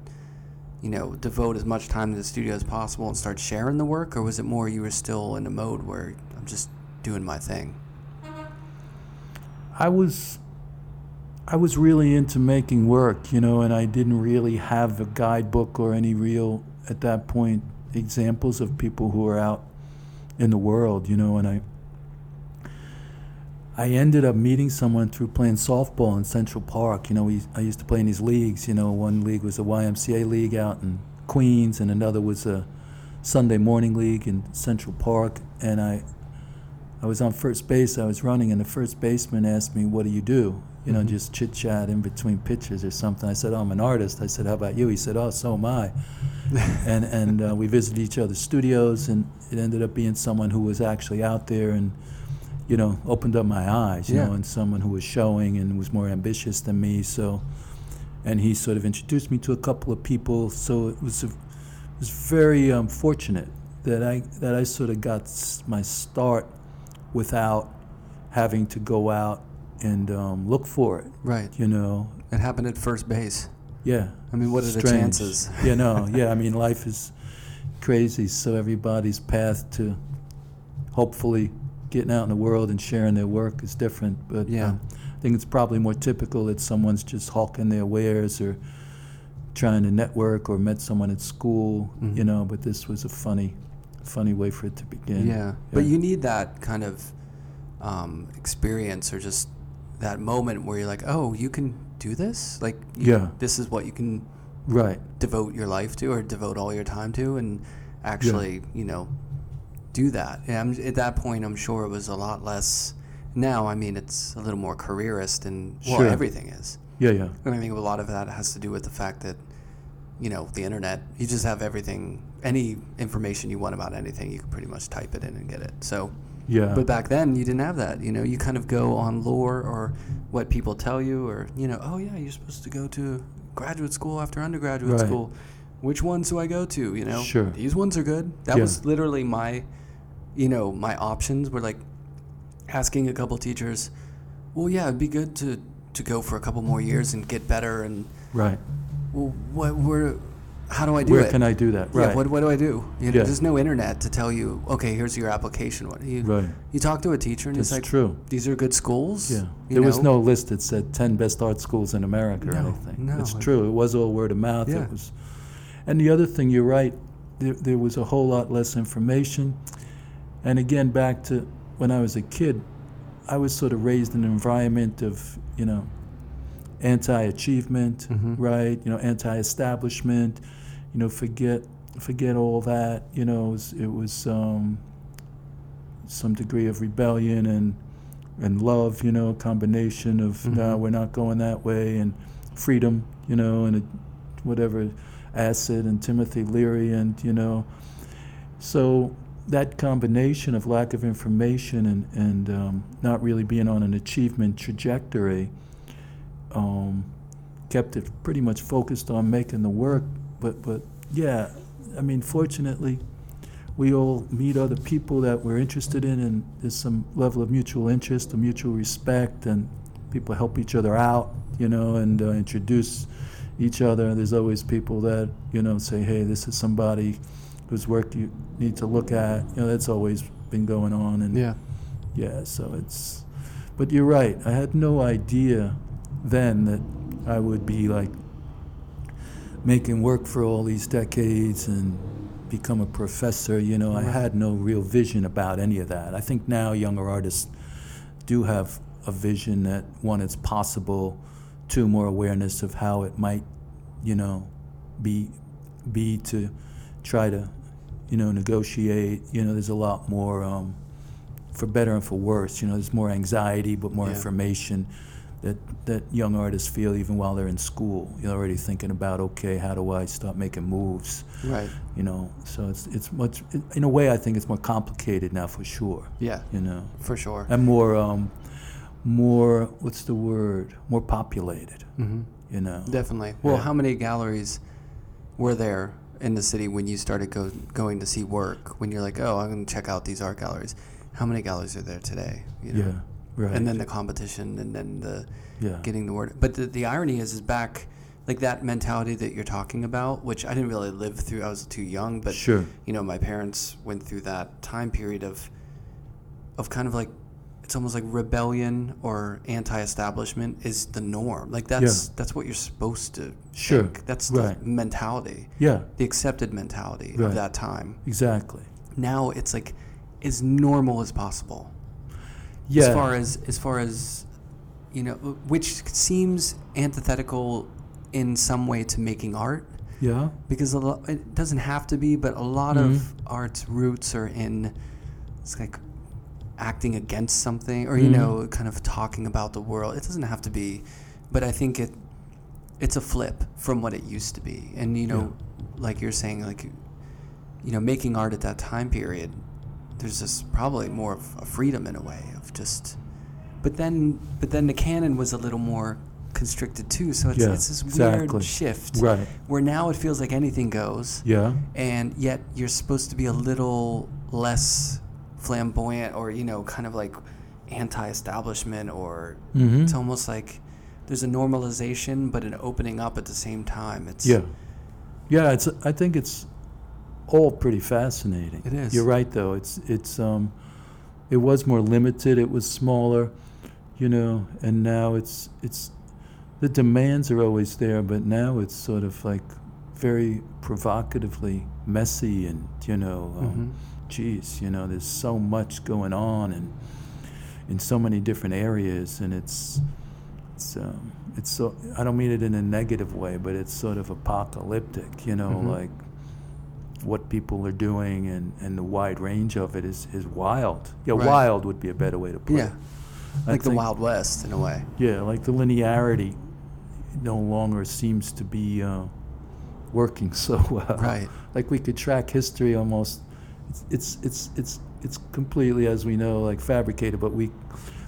S2: you know, devote as much time to the studio as possible and start sharing the work, or was it more you were still in a mode where I'm just doing my thing?
S3: I was I was really into making work, you know, and I didn't really have a guidebook or any real at that point examples of people who were out in the world, you know, and I I ended up meeting someone through playing softball in Central Park. You know, we, I used to play in these leagues. You know, one league was a YMCA league out in Queens, and another was a Sunday morning league in Central Park. And I, I was on first base. I was running, and the first baseman asked me, "What do you do?" You know,
S2: Mhm.
S3: just chit chat in between pitches or something. I said, "Oh, I'm an artist." I said, "How about you?" He said, "Oh, so am I." and and uh, we visited each other's studios, and it ended up being someone who was actually out there and you know opened up my eyes, you
S2: Yeah.
S3: know, and someone who was showing and was more ambitious than me. So, and he sort of introduced me to a couple of people. So it was a, it was very um, fortunate that I that I sort of got my start without having to go out and um, look for it.
S2: Right.
S3: You know,
S2: It happened at first base.
S3: yeah.
S2: I mean, what are the chances?
S3: yeah, no, yeah. I mean, life is crazy. So everybody's path to hopefully getting out in the world and sharing their work is different. But
S2: Yeah.
S3: um, I think it's probably more typical that someone's just hawking their wares or trying to network or met someone at school,
S2: Mhm.
S3: you know. But this was a funny, funny way for it to begin.
S2: Yeah. But you need that kind of um, experience or just that moment where you're like, oh, you can do this? Like,
S3: Yeah.
S2: this is what you can
S3: Right.
S2: devote your life to or devote all your time to and actually, you know, do that. And I'm, at that point, I'm sure it was a lot less. Now, I mean, it's a little more careerist and, well,
S3: Sure.
S2: everything is.
S3: Yeah, yeah.
S2: And I think a lot of that has to do with the fact that, you know, the internet, you just have everything, any information you want about anything, you can pretty much type it in and get it. So,
S3: Yeah.
S2: but back then, you didn't have that. You know, you kind of go on lore or what people tell you, or, you know, oh, yeah, you're supposed to go to graduate school after undergraduate
S3: Right.
S2: school. which ones do I go to? You know,
S3: Sure.
S2: these ones are good. That
S3: Yeah.
S2: was literally my, you know, my options were like asking a couple teachers, well, yeah, it'd be good to to go for a couple more mm-hmm. years and get better. And
S3: Right.
S2: well, what, where, how do I do that?
S3: Where
S2: it?
S3: can I do that?
S2: Yeah,
S3: Right.
S2: what, what do I do? You know,
S3: Yeah.
S2: There's no internet to tell you, okay, here's your application. What you,
S3: Right.
S2: you talk to a teacher and
S3: That's
S2: he's like,
S3: true.
S2: these are good schools.
S3: Yeah. There was no list that said 10 best art schools in America or anything.
S2: no,
S3: It's
S2: it-
S3: true. It was all word of mouth.
S2: Yeah.
S3: It was, and the other thing, you're right, there, there was a whole lot less information. And again, back to when I was a kid, I was sort of raised in an environment of, you know, anti-achievement,
S2: Mhm.
S3: right? You know, anti-establishment. You know, forget forget all that. You know, it was, it was um, some degree of rebellion and and love. You know, a combination of no,
S2: Mhm.
S3: we're not going that way, and freedom. You know, and a, whatever, acid and Timothy Leary, and you know, so that combination of lack of information and, and um, not really being on an achievement trajectory um, kept it pretty much focused on making the work. But, but yeah, I mean, fortunately, we all meet other people that we're interested in, and there's some level of mutual interest, a mutual respect, and people help each other out, you know, and uh, introduce each other. There's always people that, you know, say, hey, this is somebody whose work you need to look at. You know, that's always been going on. And
S2: Yeah.
S3: yeah, so it's. But you're right. I had no idea then that I would be like making work for all these decades and become a professor. You know, I had no real vision about any of that. I think now younger artists do have a vision that one, it's possible, two, more awareness of how it might, you know, be be to try to, you know, negotiate. You know, there's a lot more. Um, for better and for worse. You know, there's more anxiety, but more
S2: Yeah.
S3: information that that young artists feel even while they're in school. You're already thinking about, okay, how do I start making moves?
S2: Right.
S3: You know, so it's it's much. In a way, I think it's more complicated now for sure.
S2: Yeah.
S3: You know,
S2: For sure.
S3: and more um, more what's the word? More populated.
S2: hmm
S3: You know.
S2: Definitely. Well,
S3: Yeah.
S2: how many galleries were there in the city when you started go, going to see work? When you're like, oh, I'm going to check out these art galleries. How many galleries are there today? You know?
S3: Yeah. Right.
S2: And then the competition, and then the
S3: yeah.
S2: getting the word. But the, the irony is, is back like that mentality that you're talking about, which I didn't really live through. I was too young, but
S3: sure.
S2: you know, my parents went through that time period of, of kind of like, it's almost like rebellion or anti-establishment is the norm. Like that's that's what you're supposed to.
S3: Sure.
S2: think. That's
S3: Right.
S2: the mentality,
S3: Yeah.
S2: the accepted mentality
S3: Right.
S2: of that time.
S3: Exactly.
S2: Now it's like as normal as possible.
S3: Yeah.
S2: As far as as far as you know, which seems antithetical in some way to making art
S3: yeah.
S2: because a lot, it doesn't have to be, but a lot
S3: Mhm.
S2: of art's roots are in it's like acting against something or you
S3: Mhm.
S2: know kind of talking about the world. It doesn't have to be, but I think it it's a flip from what it used to be. And you know, like you're saying like you know, making art at that time period there's just probably more of a freedom in a way of just but then but then the canon was a little more constricted too so it's,
S3: Yeah,
S2: it's this
S3: exactly.
S2: weird shift
S3: Right.
S2: where now it feels like anything goes
S3: Yeah.
S2: and yet you're supposed to be a little less flamboyant or you know kind of like anti-establishment or
S3: Mm-hmm.
S2: it's almost like there's a normalization but an opening up at the same time it's
S3: Yeah, yeah. It's. I think it's all pretty fascinating.
S2: It is.
S3: You're right, though. It's. It's. Um, it was more limited. It was smaller, you know, and now it's. It's. The demands are always there, but now it's sort of like very provocatively messy, and you know, um,
S2: Mhm.
S3: geez, you know, there's so much going on, and in so many different areas, and it's. It's. Um, it's so. I don't mean it in a negative way, but it's sort of apocalyptic. You know,
S2: Mhm.
S3: like what people are doing and, and the wide range of it is, is wild. Yeah,
S2: Right.
S3: wild would be a better way to put
S2: yeah
S3: it. I
S2: like the wild west in a way
S3: Yeah, like the linearity no longer seems to be uh, working so well.
S2: Right.
S3: Like we could track history almost. It's it's it's it's, it's completely, as we know, like fabricated. But we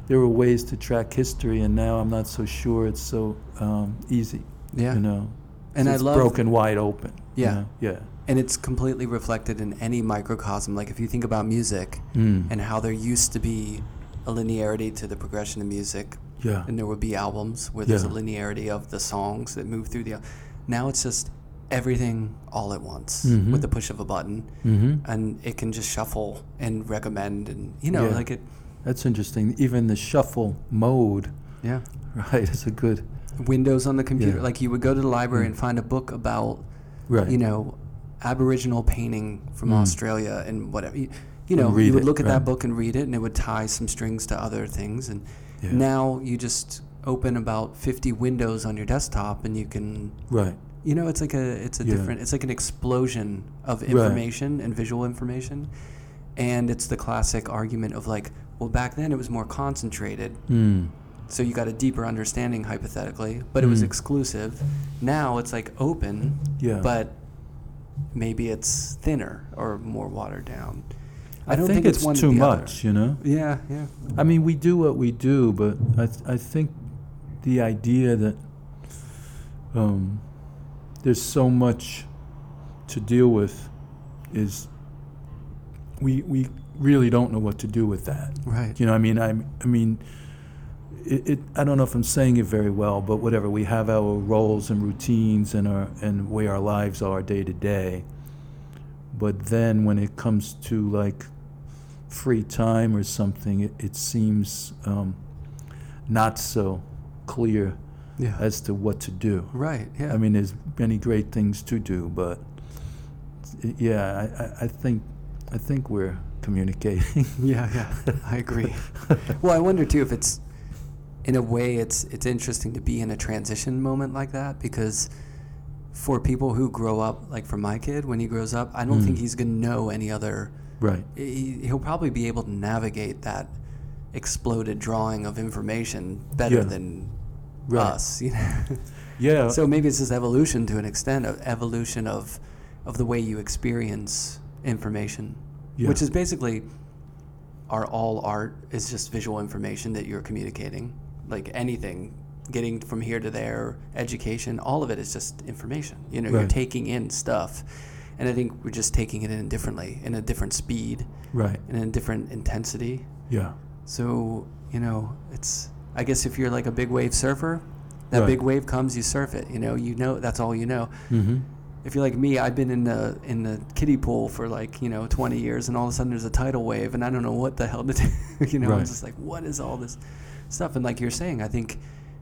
S3: there were ways to track history, and now I'm not so sure it's so um, easy.
S2: Yeah.
S3: You know.
S2: And I
S3: it's
S2: love-
S3: broken wide open. you
S2: Yeah.
S3: know? Yeah.
S2: And it's completely reflected in any microcosm. Like if you think about music
S3: Mm.
S2: and how there used to be a linearity to the progression of music,
S3: Yeah.
S2: and there would be albums where there's a linearity of the songs that move through the. al- Now it's just everything all at once
S3: Mhm.
S2: with the push of a button,
S3: Mm-hmm.
S2: and it can just shuffle and recommend, and you know,
S3: Yeah.
S2: like it.
S3: That's interesting. Even the shuffle mode,
S2: Yeah.
S3: right, is a good.
S2: Windows on the computer.
S3: Yeah.
S2: Like you would go to the library
S3: Mm.
S2: and find a book about
S3: Right.
S2: you know, Aboriginal painting from
S3: Mm.
S2: Australia and whatever. You, you know, you would
S3: it,
S2: look at
S3: right.
S2: that book and read it, and it would tie some strings to other things. And
S3: Yeah.
S2: now you just open about 50 windows on your desktop, and you can,
S3: Right.
S2: you know, it's like a, it's a
S3: Yeah.
S2: different, it's like an explosion of
S3: Right.
S2: information and visual information. And it's the classic argument of like, well, back then it was more concentrated,
S3: Mm.
S2: so you got a deeper understanding hypothetically, but it was
S3: Mm.
S2: exclusive. Now it's like open,
S3: Yeah.
S2: but maybe it's thinner or more watered down.
S3: I,
S2: don't
S3: think,
S2: think it's
S3: it's too
S2: the other.
S3: much, you know?
S2: Yeah, yeah.
S3: I mean, we do what we do, but I, th- I think the idea that um, there's so much to deal with is we we really don't know what to do with that.
S2: Right.
S3: You know, I mean, I I mean, it, it. I don't know if I'm saying it very well, but whatever. We have our roles and routines and our and way our lives are day to day. But then when it comes to like free time or something, it, it seems um, not so clear
S2: Yeah.
S3: as to what to do.
S2: right. Yeah.
S3: I mean, there's many great things to do, but yeah, I, I, I think I think we're communicating.
S2: yeah, yeah. I agree. well, I wonder too if it's, in a way, it's it's interesting to be in a transition moment like that because, for people who grow up, like for my kid, when he grows up, I don't
S3: Mm.
S2: think he's gonna know any other.
S3: right.
S2: He, he'll probably be able to navigate that exploded drawing of information better
S3: Yeah.
S2: than
S3: Right.
S2: us. You know.
S3: Yeah.
S2: So maybe it's just evolution to an extent, of evolution of of the way you experience information,
S3: Yeah.
S2: which is basically our all art is just visual information that you're communicating. Like anything, getting from here to there, education, all of it is just information. You know, you're taking in stuff, and I think we're just taking it in differently, in a different speed,
S3: right.
S2: and in a different intensity.
S3: Yeah.
S2: So, you know, it's I guess if you're like a big wave surfer, that
S3: Right.
S2: big wave comes, you surf it. You know, you know that's all you know.
S3: Mm-hmm.
S2: If you're like me, I've been in the in the kiddie pool for like you know 20 years, and all of a sudden there's a tidal wave, and I don't know what the hell to do. you know, I'm just like, what is all this stuff? And like you're saying, I think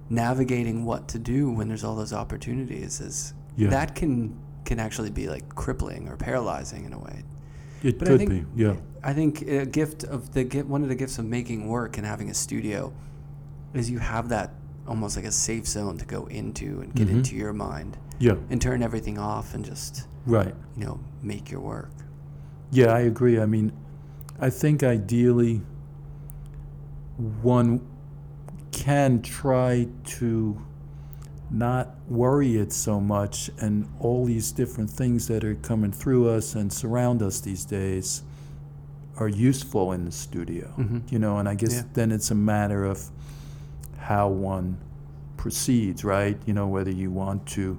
S2: navigating what to do when there's all those opportunities is
S3: Yeah.
S2: that can can actually be like crippling or paralyzing in a way.
S3: It
S2: But I
S3: could
S2: think-
S3: be. Yeah.
S2: I think a gift of the one of the gifts of making work and having a studio is you have that almost like a safe zone to go into and get
S3: Mhm.
S2: into your mind
S3: Yeah.
S2: and turn everything off and just
S3: Right.
S2: you know make your work.
S3: Yeah, I agree. I mean, I think ideally one can try to not worry it so much and all these different things that are coming through us and surround us these days are useful in the studio.
S2: Mhm.
S3: You know, and I guess
S2: Yeah.
S3: then it's a matter of how one proceeds, right? You know, whether you want to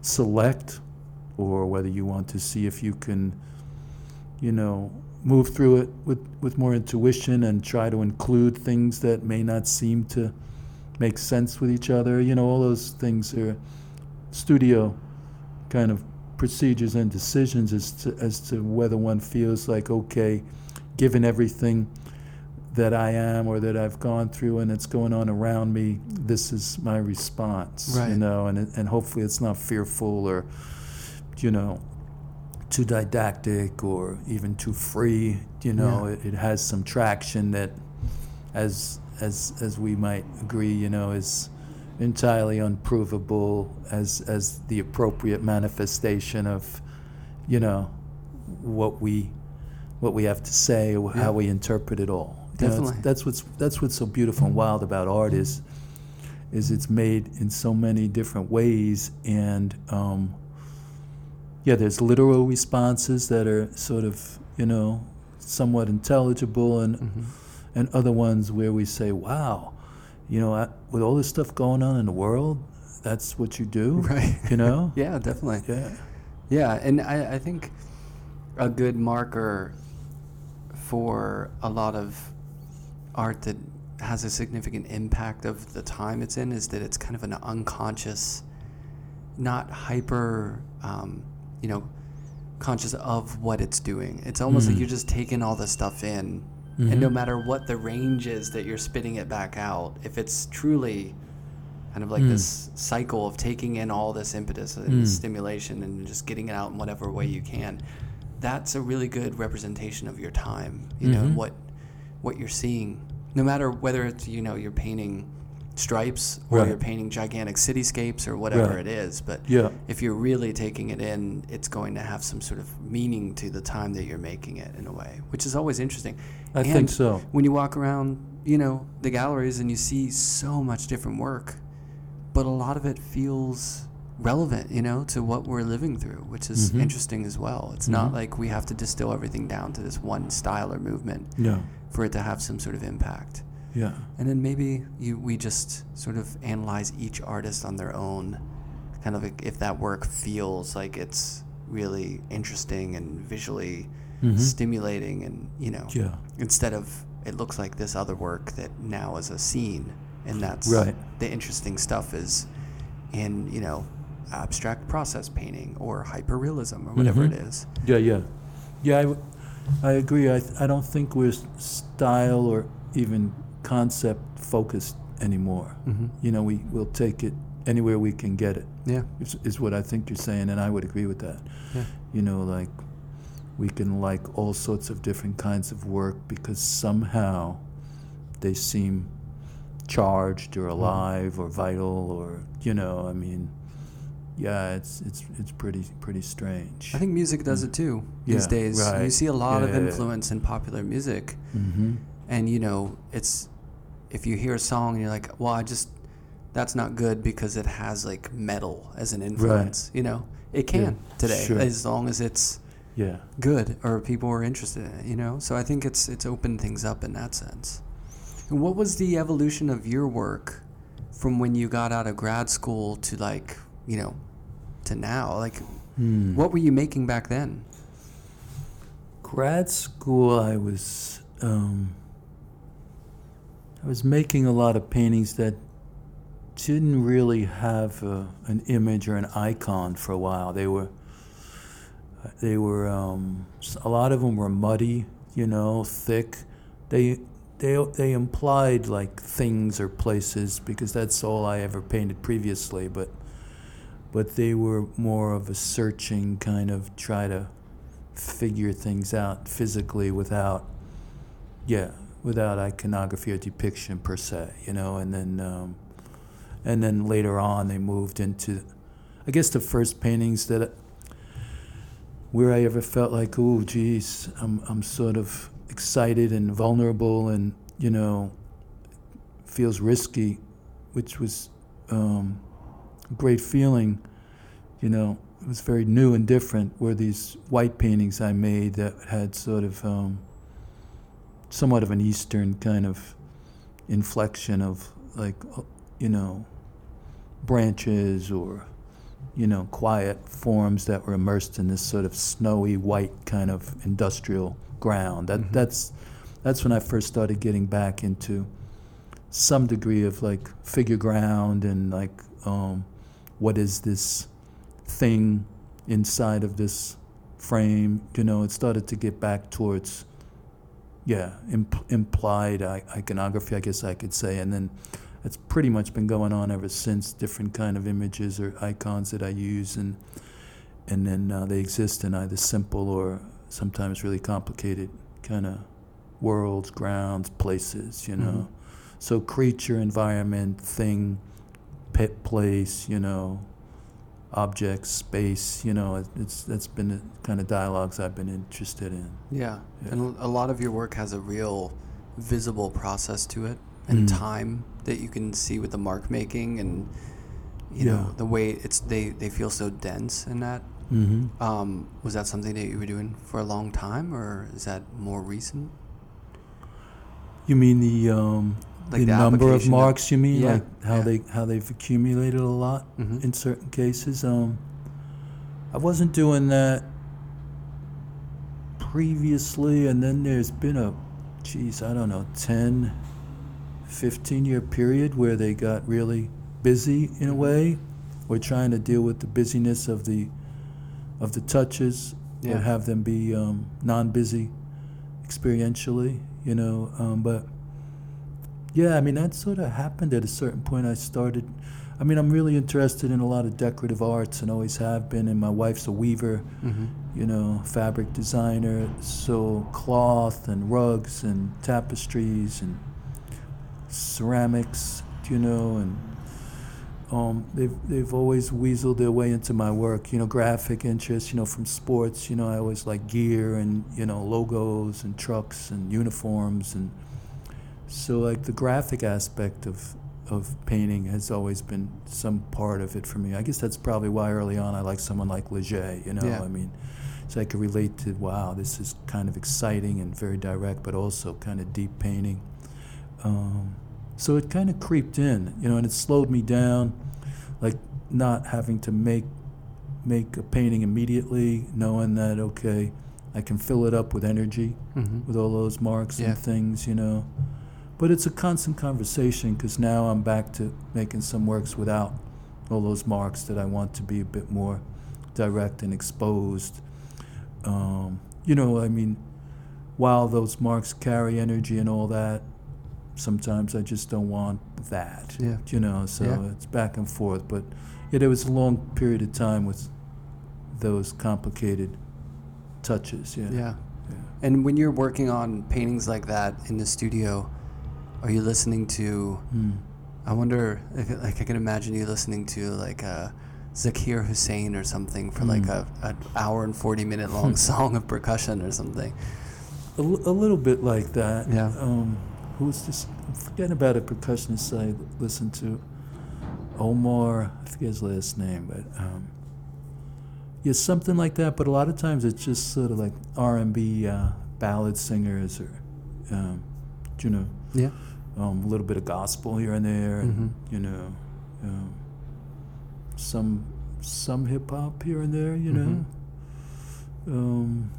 S3: select or whether you want to see if you can, you know, move through it with, with more intuition and try to include things that may not seem to make sense with each other. You know, all those things are studio kind of procedures and decisions as to, as to whether one feels like, okay, given everything that I am or that I've gone through and it's going on around me, this is my response. You know, and, and hopefully it's not fearful or, you know, too didactic or even too free. You know,
S2: Yeah.
S3: it, it has some traction that, as as as we might agree, you know, is entirely unprovable as as the appropriate manifestation of, you know, what we what we have to say or
S2: Yeah.
S3: how we interpret it all. You know,
S2: Definitely.
S3: that's what's that's what's so beautiful and wild about art is is it's made in so many different ways and um, yeah there's literal responses that are sort of you know somewhat intelligible and
S2: Mm-hmm.
S3: and other ones where we say wow you know I, with all this stuff going on in the world that's what you do
S2: Right.
S3: you know
S2: Yeah, definitely.
S3: yeah
S2: Yeah, and I, I think a good marker for a lot of art that has a significant impact of the time it's in is that it's kind of an unconscious, not hyper, um, you know, conscious of what it's doing. It's almost like
S3: Mm.
S2: you're just taking all the stuff in,
S3: Mhm.
S2: and no matter what the range is that you're spitting it back out, if it's truly kind of like
S3: Mm.
S2: this cycle of taking in all this impetus and
S3: Mm.
S2: stimulation and just getting it out in whatever way you can, that's a really good representation of your time. You know
S3: Mhm.
S2: what what you're seeing, no matter whether it's you know you're painting stripes or
S3: Right.
S2: you're painting gigantic cityscapes or whatever
S3: Right.
S2: it is. But
S3: Yeah.
S2: if you're really taking it in, it's going to have some sort of meaning to the time that you're making it in a way, which is always interesting.
S3: I
S2: And
S3: think so.
S2: When you walk around, you know, the galleries and you see so much different work, but a lot of it feels relevant, you know, to what we're living through, which is
S3: Mhm.
S2: interesting as well. It's not
S3: Mhm.
S2: like we have to distill everything down to this one style or movement
S3: Yeah.
S2: for it to have some sort of impact.
S3: Yeah.
S2: And then maybe you we just sort of analyze each artist on their own, kind of like if that work feels like it's really interesting and visually
S3: Mhm.
S2: stimulating, and you know,
S3: Yeah.
S2: instead of it looks like this other work that now is a scene, and that's
S3: Right.
S2: the interesting stuff is in you know abstract process painting or hyperrealism or whatever
S3: Mhm.
S2: it is.
S3: Yeah, yeah, yeah. I, w- I agree. I, I don't think we're style or even concept focused anymore.
S2: Mm-hmm.
S3: You know, we will take it anywhere we can get it.
S2: Yeah,
S3: Is, is what I think you're saying, and I would agree with that.
S2: yeah,
S3: You know, like we can like all sorts of different kinds of work because somehow they seem charged or alive or vital or you know. I mean, yeah, it's it's it's pretty pretty strange.
S2: I think music does it too these
S3: Yeah,
S2: days. You see a lot of
S3: Yeah, yeah, yeah.
S2: influence in popular music,
S3: Mm-hmm.
S2: and you know, it's if you hear a song and you're like, well, I just that's not good because it has like metal as an influence. You know, it can today
S3: sure.
S2: as long as it's
S3: Yeah.
S2: good or people are interested in it. You know, so I think it's it's opened things up in that sense. And what was the evolution of your work from when you got out of grad school to like you know to now? Like,
S3: Hmm.
S2: what were you making back then?
S3: grad school i was um, i was making a lot of paintings that didn't really have a, an image or an icon for a while. They were they were um, a lot of them were muddy you know thick. They they they implied like things or places because that's all i ever painted previously but but they were more of a searching kind of try to figure things out physically without yeah without iconography or depiction per se you know and then um, and then later on they moved into i guess the first paintings that where i ever felt like oh geez i'm, I'm sort of excited and vulnerable and you know feels risky which was um, a great feeling you know. It was very new and different were these white paintings I made that had sort of um, somewhat of an Eastern kind of inflection of like uh, you know branches or you know quiet forms that were immersed in this sort of snowy white kind of industrial ground that
S2: Mhm.
S3: that's that's when I first started getting back into some degree of like figure ground and like um, what is this thing inside of this frame. You know, it started to get back towards, yeah, imp- implied iconography, I guess I could say. And then it's pretty much been going on ever since. Different kind of images or icons that I use, and and then uh, they exist in either simple or sometimes really complicated kind of worlds, grounds, places. You know, so creature, environment, thing, pet, place. You know objects, space. You know, it's that's been the kind of dialogues I've been interested in.
S2: Yeah.
S3: Yeah.
S2: And a lot of your work has a real visible process to it and
S3: Mm.
S2: time that you can see with the mark making and you
S3: Yeah.
S2: know the way it's they they feel so dense in that.
S3: Mm-hmm.
S2: Um, was that something that you were doing for a long time or is that more recent?
S3: You mean the um,
S2: Like
S3: the,
S2: the
S3: number of marks? You mean
S2: Yeah,
S3: like how
S2: yeah.
S3: they how they've accumulated a lot
S2: Mhm.
S3: in certain cases? Um, I wasn't doing that previously, and then there's been a, geez, I don't know, 10, 15 year period where they got really busy in a way. We're trying to deal with the busyness of the of the touches,
S2: Yeah.
S3: but have them be um, non-busy experientially, you know. Um, but yeah, I mean that sort of happened at a certain point. I started. I mean, I'm really interested in a lot of decorative arts and always have been. And my wife's a weaver,
S2: Mm-hmm.
S3: you know, fabric designer. So cloth and rugs and tapestries and ceramics, you know, and um, they've they've always weaseled their way into my work. You know, graphic interests. You know, from sports. You know, I always like gear and you know logos and trucks and uniforms and so like the graphic aspect of of painting has always been some part of it for me. I guess that's probably why early on I like someone like Leger. You know,
S2: Yeah.
S3: I mean, so I could relate to wow, this is kind of exciting and very direct, but also kind of deep painting. Um, so it kind of creeped in, you know, and it slowed me down, like not having to make make a painting immediately, knowing that okay, I can fill it up with energy
S2: Mm-hmm.
S3: with all those marks
S2: Yeah.
S3: and things, you know. But it's a constant conversation because now I'm back to making some works without all those marks that I want to be a bit more direct and exposed. Um, you know, I mean, while those marks carry energy and all that, sometimes I just don't want that.
S2: Yeah.
S3: You know, so
S2: Yeah.
S3: it's back and forth. But yeah, there was a long period of time with those complicated touches. Yeah.
S2: Yeah.
S3: Yeah.
S2: And when you're working on paintings like that in the studio, are you listening to?
S3: Hmm.
S2: I wonder, if, like, I can imagine you listening to like uh, Zakir Hussain or something for like
S3: Mm.
S2: a an hour and forty minute long song of percussion or something.
S3: A, l- a little bit like that.
S2: Yeah.
S3: Um, who's this? I'm forgetting about a percussionist I listened to. Omar, I forget his last name, but um, yeah, something like that. But a lot of times it's just sort of like R and B uh, ballad singers, or um, you know,
S2: Yeah.
S3: Um, a little bit of gospel here and there, and
S2: Mhm.
S3: you know, um, some some hip hop here and there, you know. Um,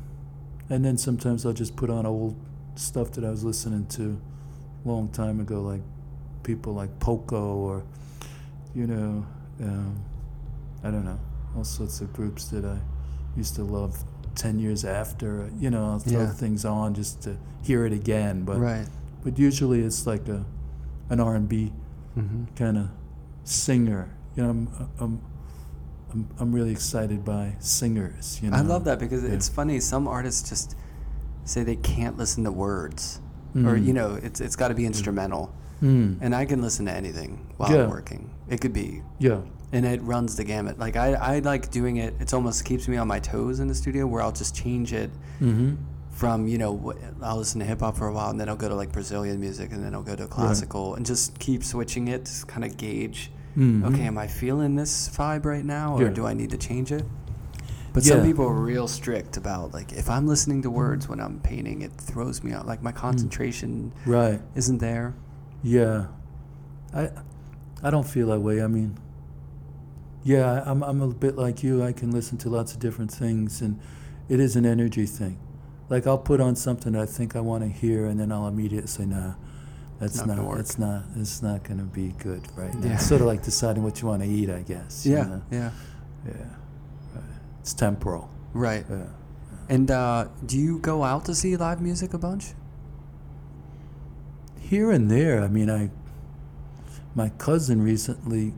S3: and then sometimes I'll just put on old stuff that I was listening to a long time ago, like people like Poco or, you know, um, I don't know, all sorts of groups that I used to love 10 years after. You know, I'll throw
S2: Yeah.
S3: things on just to hear it again. But,
S2: right.
S3: But usually it's like a, an R&B
S2: Mm-hmm.
S3: kind of singer. You know, I'm, I'm, I'm, I'm really excited by singers. You know,
S2: I love that because
S3: Yeah.
S2: it's funny. Some artists just say they can't listen to words, or
S3: Mm.
S2: you know, it's it's got to be instrumental.
S3: Mm.
S2: And I can listen to anything while
S3: Yeah.
S2: I'm working. It could be,
S3: Yeah.
S2: and it runs the gamut. Like I, I like doing it. It's almost keeps me on my toes in the studio, where I'll just change it
S3: Mm-hmm.
S2: From you know I'll listen to hip hop for a while, and then I'll go to like Brazilian music, and then I'll go to classical, and just keep switching it to kind of gauge.
S3: Mhm.
S2: Okay, am I feeling this vibe right now, or
S3: Yeah.
S2: do I need to change it? But some people are real strict about like if I'm listening to words when I'm painting, it throws me out. Like my concentration
S3: Right.
S2: isn't there.
S3: Yeah. I I don't feel that way. I mean, yeah, I'm I'm a bit like you. I can listen to lots of different things and it is an energy thing. Like I'll put on something I think I want to hear and then I'll immediately say, "Nah, that's
S2: Not
S3: not
S2: work."
S3: it's not it's not going to be good right now."
S2: Yeah.
S3: It's sort of like deciding what you want to eat, I guess.
S2: Yeah,
S3: know?
S2: yeah,
S3: Yeah. Right. It's temporal.
S2: right.
S3: Yeah.
S2: And uh, do you go out to see live music a bunch?
S3: here and there. I mean, I my cousin recently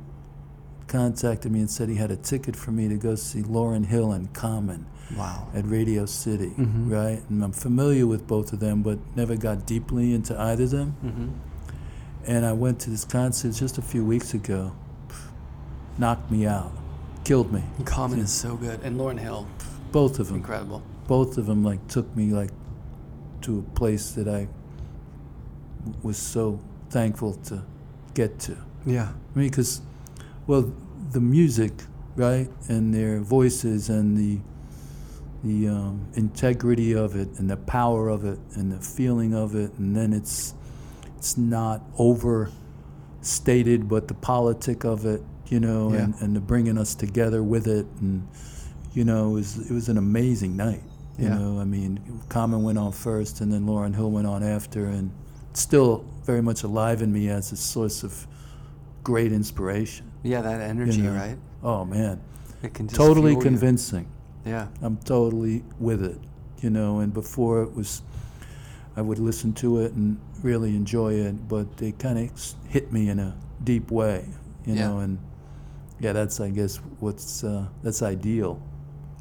S3: contacted me and said he had a ticket for me to go see Lauryn Hill and Common
S2: Wow.
S3: at Radio City,
S2: Mhm.
S3: right? And I'm familiar with both of them, but never got deeply into either of them.
S2: Mm-hmm.
S3: And I went to this concert just a few weeks ago. Knocked me out, killed me.
S2: Common is so good, and Lauryn Hill,
S3: Both of them.
S2: incredible.
S3: both of them like took me like to a place that I was so thankful to get to.
S2: Yeah.
S3: I mean, because, well, the music, right, and their voices and the the um, integrity of it and the power of it and the feeling of it, and then it's it's not overstated, but the politic of it, you know,
S2: Yeah.
S3: and, and the bringing us together with it, and you know, it was it was an amazing night. You
S2: Yeah.
S3: know, I mean, Common went on first, and then Lauryn Hill went on after, and still very much alive in me as a source of great inspiration.
S2: Yeah, that energy,
S3: know,
S2: right?
S3: Oh man,
S2: It can just
S3: totally
S2: you.
S3: convincing.
S2: Yeah.
S3: I'm totally with it, you know. And before it was, I would listen to it and really enjoy it, but they kind of hit me in a deep way, you
S2: Yeah.
S3: know. And yeah, that's I guess what's uh, that's ideal.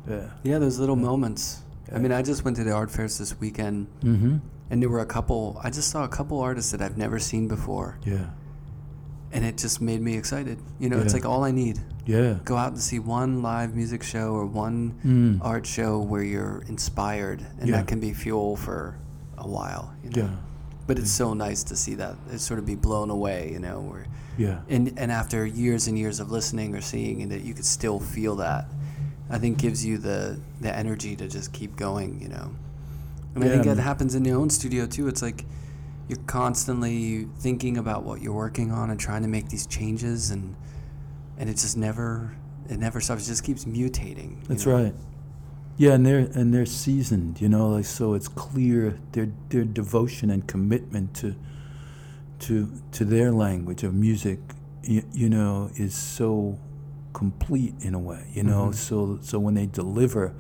S3: Yeah.
S2: Yeah, those little moments. I mean, I just went to the art fairs this weekend,
S3: Mm-hmm.
S2: and there were a couple. I just saw a couple artists that I've never seen before,
S3: Yeah.
S2: and it just made me excited. You know, it's like all I need.
S3: Yeah.
S2: Go out and see one live music show or one
S3: Mm.
S2: art show where you're inspired, and
S3: Yeah.
S2: that can be fuel for a while. You know?
S3: Yeah.
S2: But it's so nice to see that. It sort of be blown away, you know, where
S3: Yeah.
S2: and and after years and years of listening or seeing and that you could still feel that i think gives you the the energy to just keep going you know and i
S3: Yeah,
S2: think that happens in your own studio too it's like you're constantly thinking about what you're working on and trying to make these changes and and it just never it never stops it just keeps mutating
S3: That's
S2: know?
S3: right. Yeah, and they're and they're seasoned, you know, like so it's clear their their devotion and commitment to to to their language of music, you, you know, is so complete in a way, you know.
S2: Mhm.
S3: So so when they deliver,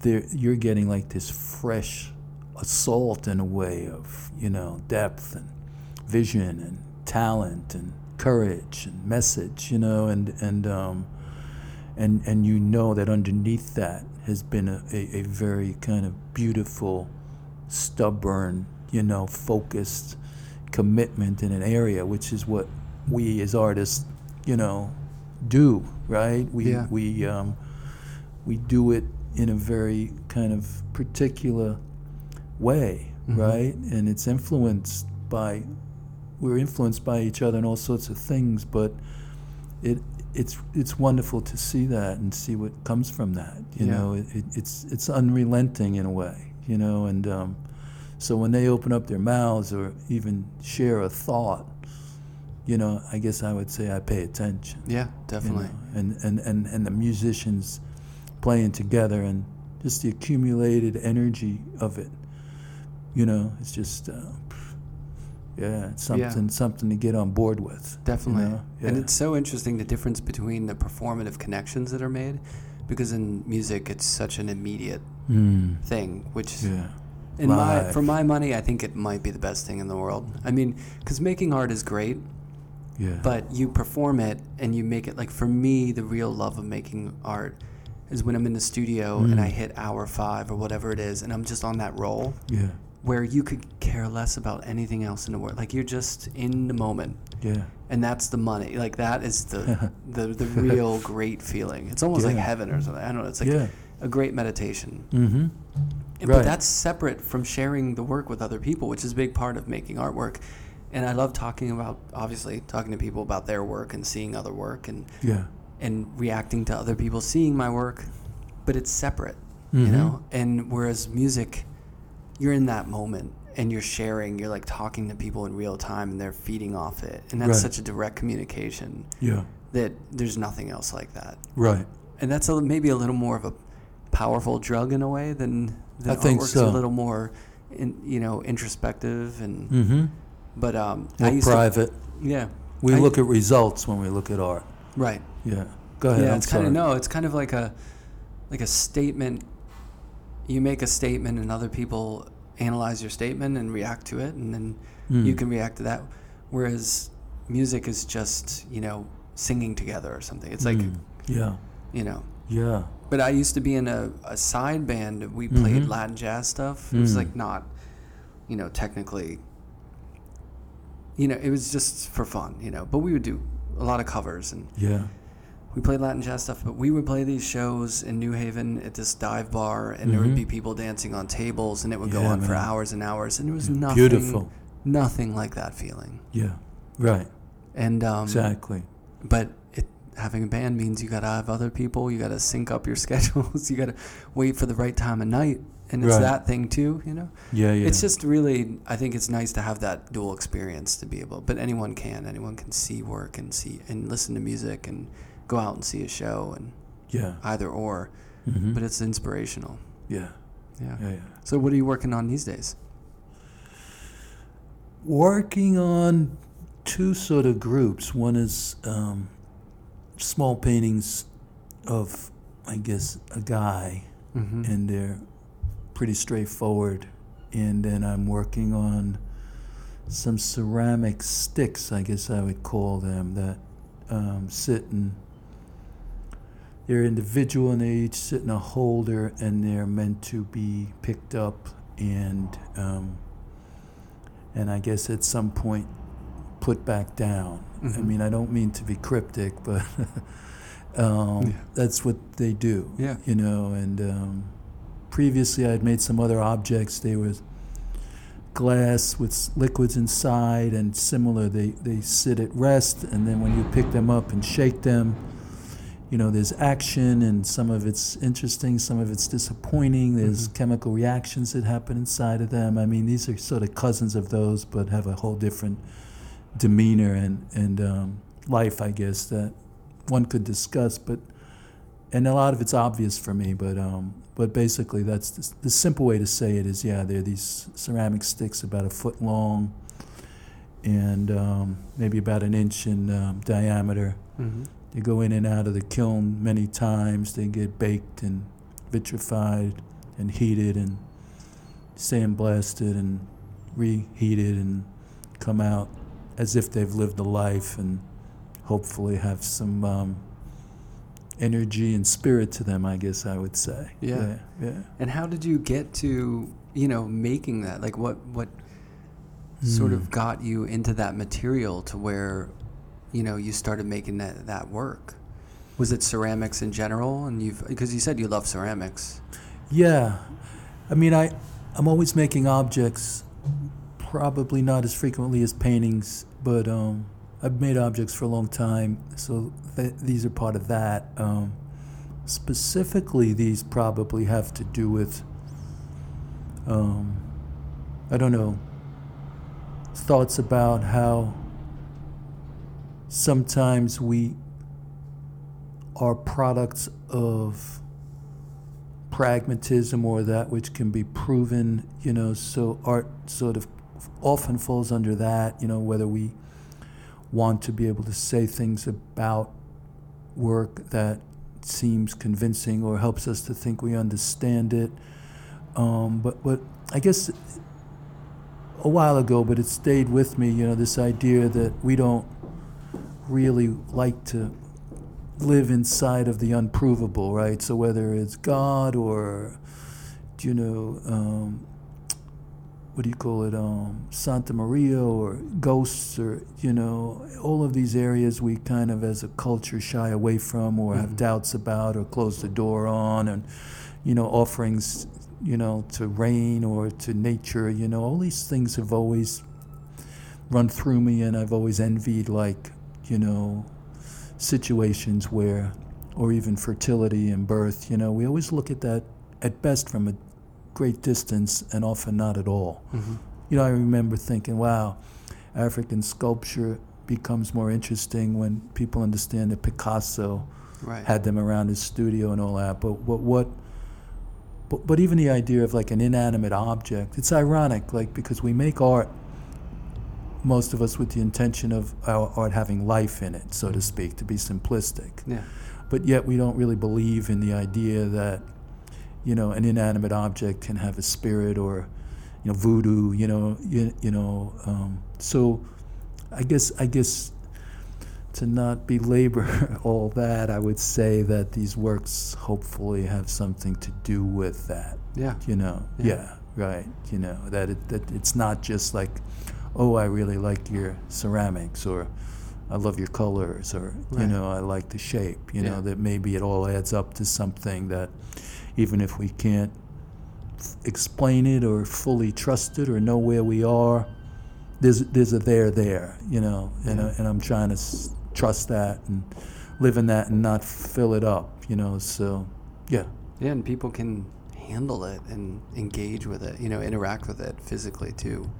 S3: they you're getting like this fresh assault in a way of you know depth and vision and talent and courage and message, you know, and and um, and and you know that underneath that has been a, a, a very kind of beautiful, stubborn, you know, focused commitment in an area, which is what we as artists, you know, do, right? We
S2: Yeah.
S3: we um, we do it in a very kind of particular way,
S2: Mhm.
S3: right? And it's influenced by we're influenced by each other and all sorts of things, but it it's it's wonderful to see that and see what comes from that. You
S2: Yeah.
S3: know, it, it, it's it's unrelenting in a way. You know, and um, so when they open up their mouths or even share a thought, you know, I guess I would say I pay attention.
S2: yeah
S3: you
S2: definitely
S3: know, and, and, and, and the musicians playing together and just the accumulated energy of it. You know, it's just, uh, yeah, it's
S2: Yeah.
S3: something something to get on board with. you
S2: Definitely.
S3: know?
S2: And it's so interesting the difference between the performative connections that are made because in music it's such an immediate
S3: Mm,
S2: thing which
S3: yeah,
S2: in my for my money I think it might be the best thing in the world. I mean, cuz making art is great,
S3: yeah,
S2: but you perform it and you make it like for me the real love of making art is when I'm in the studio and
S3: Mm.
S2: I hit hour 5 or whatever it is and I'm just on that roll
S3: yeah,
S2: where you could care less about anything else in the world. Like you're just in the moment
S3: yeah,
S2: and that's the money. Like that is the the, the real great feeling. It's almost like heaven or something. I don't know. It's like
S3: yeah.
S2: a great meditation.
S3: Mm-hmm.
S2: And-
S3: Right.
S2: But that's separate from sharing the work with other people, which is a big part of making artwork. And I love talking about obviously talking to people about their work and seeing other work and
S3: Yeah.
S2: and reacting to other people seeing my work, but it's separate, you
S3: Mhm.
S2: know. And whereas music, you're in that moment and you're sharing, you're like talking to people in real time and they're feeding off it, and that's
S3: Right.
S2: such a direct communication
S3: Yeah.
S2: that there's nothing else like that.
S3: Right.
S2: And that's a, maybe a little more of a powerful drug in a way than, than
S3: I think so.
S2: a little more, in, you know, introspective and.
S3: Mm-hmm.
S2: But um, I
S3: More private.
S2: to, yeah,
S3: we
S2: I-
S3: look at results when we look at art.
S2: right.
S3: Yeah. Go ahead.
S2: yeah,
S3: I'm
S2: it's kind of no, it's kind of like a like a statement. You make a statement, and other people analyze your statement and react to it, and then you
S3: Mm.
S2: can react to that. Whereas music is just you know singing together or something. It's like
S3: Mm. Yeah.
S2: you know.
S3: Yeah.
S2: But I used to be in a, a side band. We played
S3: Mhm.
S2: Latin jazz stuff. It was
S3: Mm.
S2: like not, you know, technically. You know, it was just for fun, you know. But we would do a lot of covers and
S3: Yeah.
S2: We played Latin jazz stuff, but we would play these shows in New Haven at this dive bar, and there would be people dancing on tables, and it would go
S3: Yeah,
S2: on for hours and hours, and it was
S3: Yeah.
S2: nothing,
S3: Beautiful.
S2: nothing like that feeling.
S3: Yeah. Right.
S2: And um,
S3: exactly.
S2: but it, having a band means you gotta have other people, you gotta sync up your schedules, you gotta wait for the right time of night, and it's
S3: Right.
S2: that thing too, you know.
S3: Yeah. Yeah.
S2: It's just really, I think it's nice to have that dual experience to be able. But anyone can, anyone can see work and see and listen to music and go out and see a show and
S3: Yeah.
S2: either or.
S3: Mhm.
S2: but it's inspirational.
S3: yeah,
S2: Yeah.
S3: yeah, yeah.
S2: So what are you working on these days?
S3: Working on two sort of groups. One is um, small paintings of, I guess, a guy,
S2: Mm-hmm.
S3: and they're pretty straightforward. And then I'm working on some ceramic sticks, I guess I would call them, that um, sit in. They're individual and they each sit in a holder and they're meant to be picked up and um, and I guess at some point put back down. I
S2: Mhm.
S3: mean, I don't mean to be cryptic, but um,
S2: Yeah.
S3: that's what they do
S2: Yeah.
S3: you know and um, previously i'd made some other objects they were glass with liquids inside and similar they, they sit at rest and then when you pick them up and shake them you know there's action and some of it's interesting some of it's disappointing there's
S2: Mhm.
S3: chemical reactions that happen inside of them i mean these are sort of cousins of those but have a whole different demeanor and, and um, life i guess that one could discuss but and a lot of it's obvious for me, but um, but basically that's the, the simple way to say it is yeah, they're these ceramic sticks about a foot long, and um, maybe about an inch in um, diameter.
S2: Mm-hmm.
S3: They go in and out of the kiln many times. They get baked and vitrified and heated and sandblasted and reheated and come out as if they've lived a life and hopefully have some um, energy and spirit to them. I guess I would say.
S2: Yeah.
S3: yeah.
S2: And how did you get to you know making that? Like what what sort of got you into that material to where you know you started making that that work? Was it ceramics in general? And you've because you said you love ceramics.
S3: Yeah, I mean, I I'm always making objects, probably not as frequently as paintings, but um, I've made objects for a long time, so th- these are part of that. Um, specifically, these probably have to do with, um, I don't know, thoughts about how sometimes we are products of pragmatism or that which can be proven, you know, so art sort of often falls under that, you know, whether we want to be able to say things about work that seems convincing or helps us to think we understand it. Um, but, but I guess a while ago, but it stayed with me, you know, this idea that we don't really like to live inside of the unprovable, right? So whether it's God or, you know, um, what do you call it, um, Santa Maria or ghosts or, you know, all of these areas we kind of as a culture shy away from or have
S2: Mhm.
S3: doubts about or close the door on and, you know, offerings, you know, to rain or to nature, you know, all these things have always run through me and I've always envied like, you know, situations where, or even fertility and birth, you know, we always look at that at best from a great distance and often not at all.
S2: Mm-hmm.
S3: You know, I remember thinking, wow, African sculpture becomes more interesting when people understand that Picasso
S2: Right.
S3: had them around his studio and all that. But what, what, but, but even the idea of like an inanimate object, it's ironic, like because we make art, most of us with the intention of our art having life in it, so to speak, to be simplistic.
S2: yeah.
S3: But yet we don't really believe in the idea that, you know, an inanimate object can have a spirit or, you know, voodoo, you know, you, you know. Um, so I guess, I guess to not belabor all that, I would say that these works hopefully have something to do with that,
S2: Yeah.
S3: you know.
S2: Yeah.
S3: Yeah, right. You know, that, it, that it's not just like, oh, I really like your ceramics or I love your colors or, you know, I like the shape, you
S2: Yeah.
S3: know, that maybe it all adds up to something that even if we can't f- explain it or fully trust it or know where we are, there's, there's a there there, you know, and,
S2: Yeah.
S3: I, and I'm trying to s- trust that and live in that and not fill it up, you know, so yeah.
S2: Yeah, and people can handle it and engage with it, you know, interact with it physically too.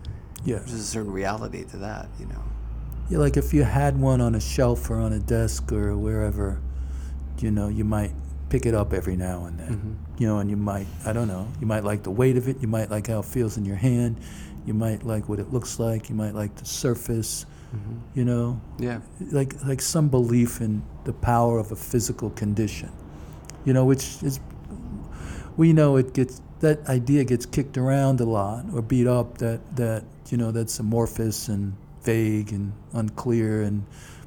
S3: Yeah.
S2: There's a certain reality to that, you know.
S3: Yeah, like if you had one on a shelf or on a desk or wherever, you know, you might pick it up every now and then.
S2: Mhm.
S3: You know, and you might, I don't know, you might like the weight of it, you might like how it feels in your hand, you might like what it looks like, you might like the surface,
S2: Mhm.
S3: you know,
S2: Yeah.
S3: like like some belief in the power of a physical condition, you know, which is we know it gets that idea gets kicked around a lot or beat up that that you know that's amorphous and vague and unclear and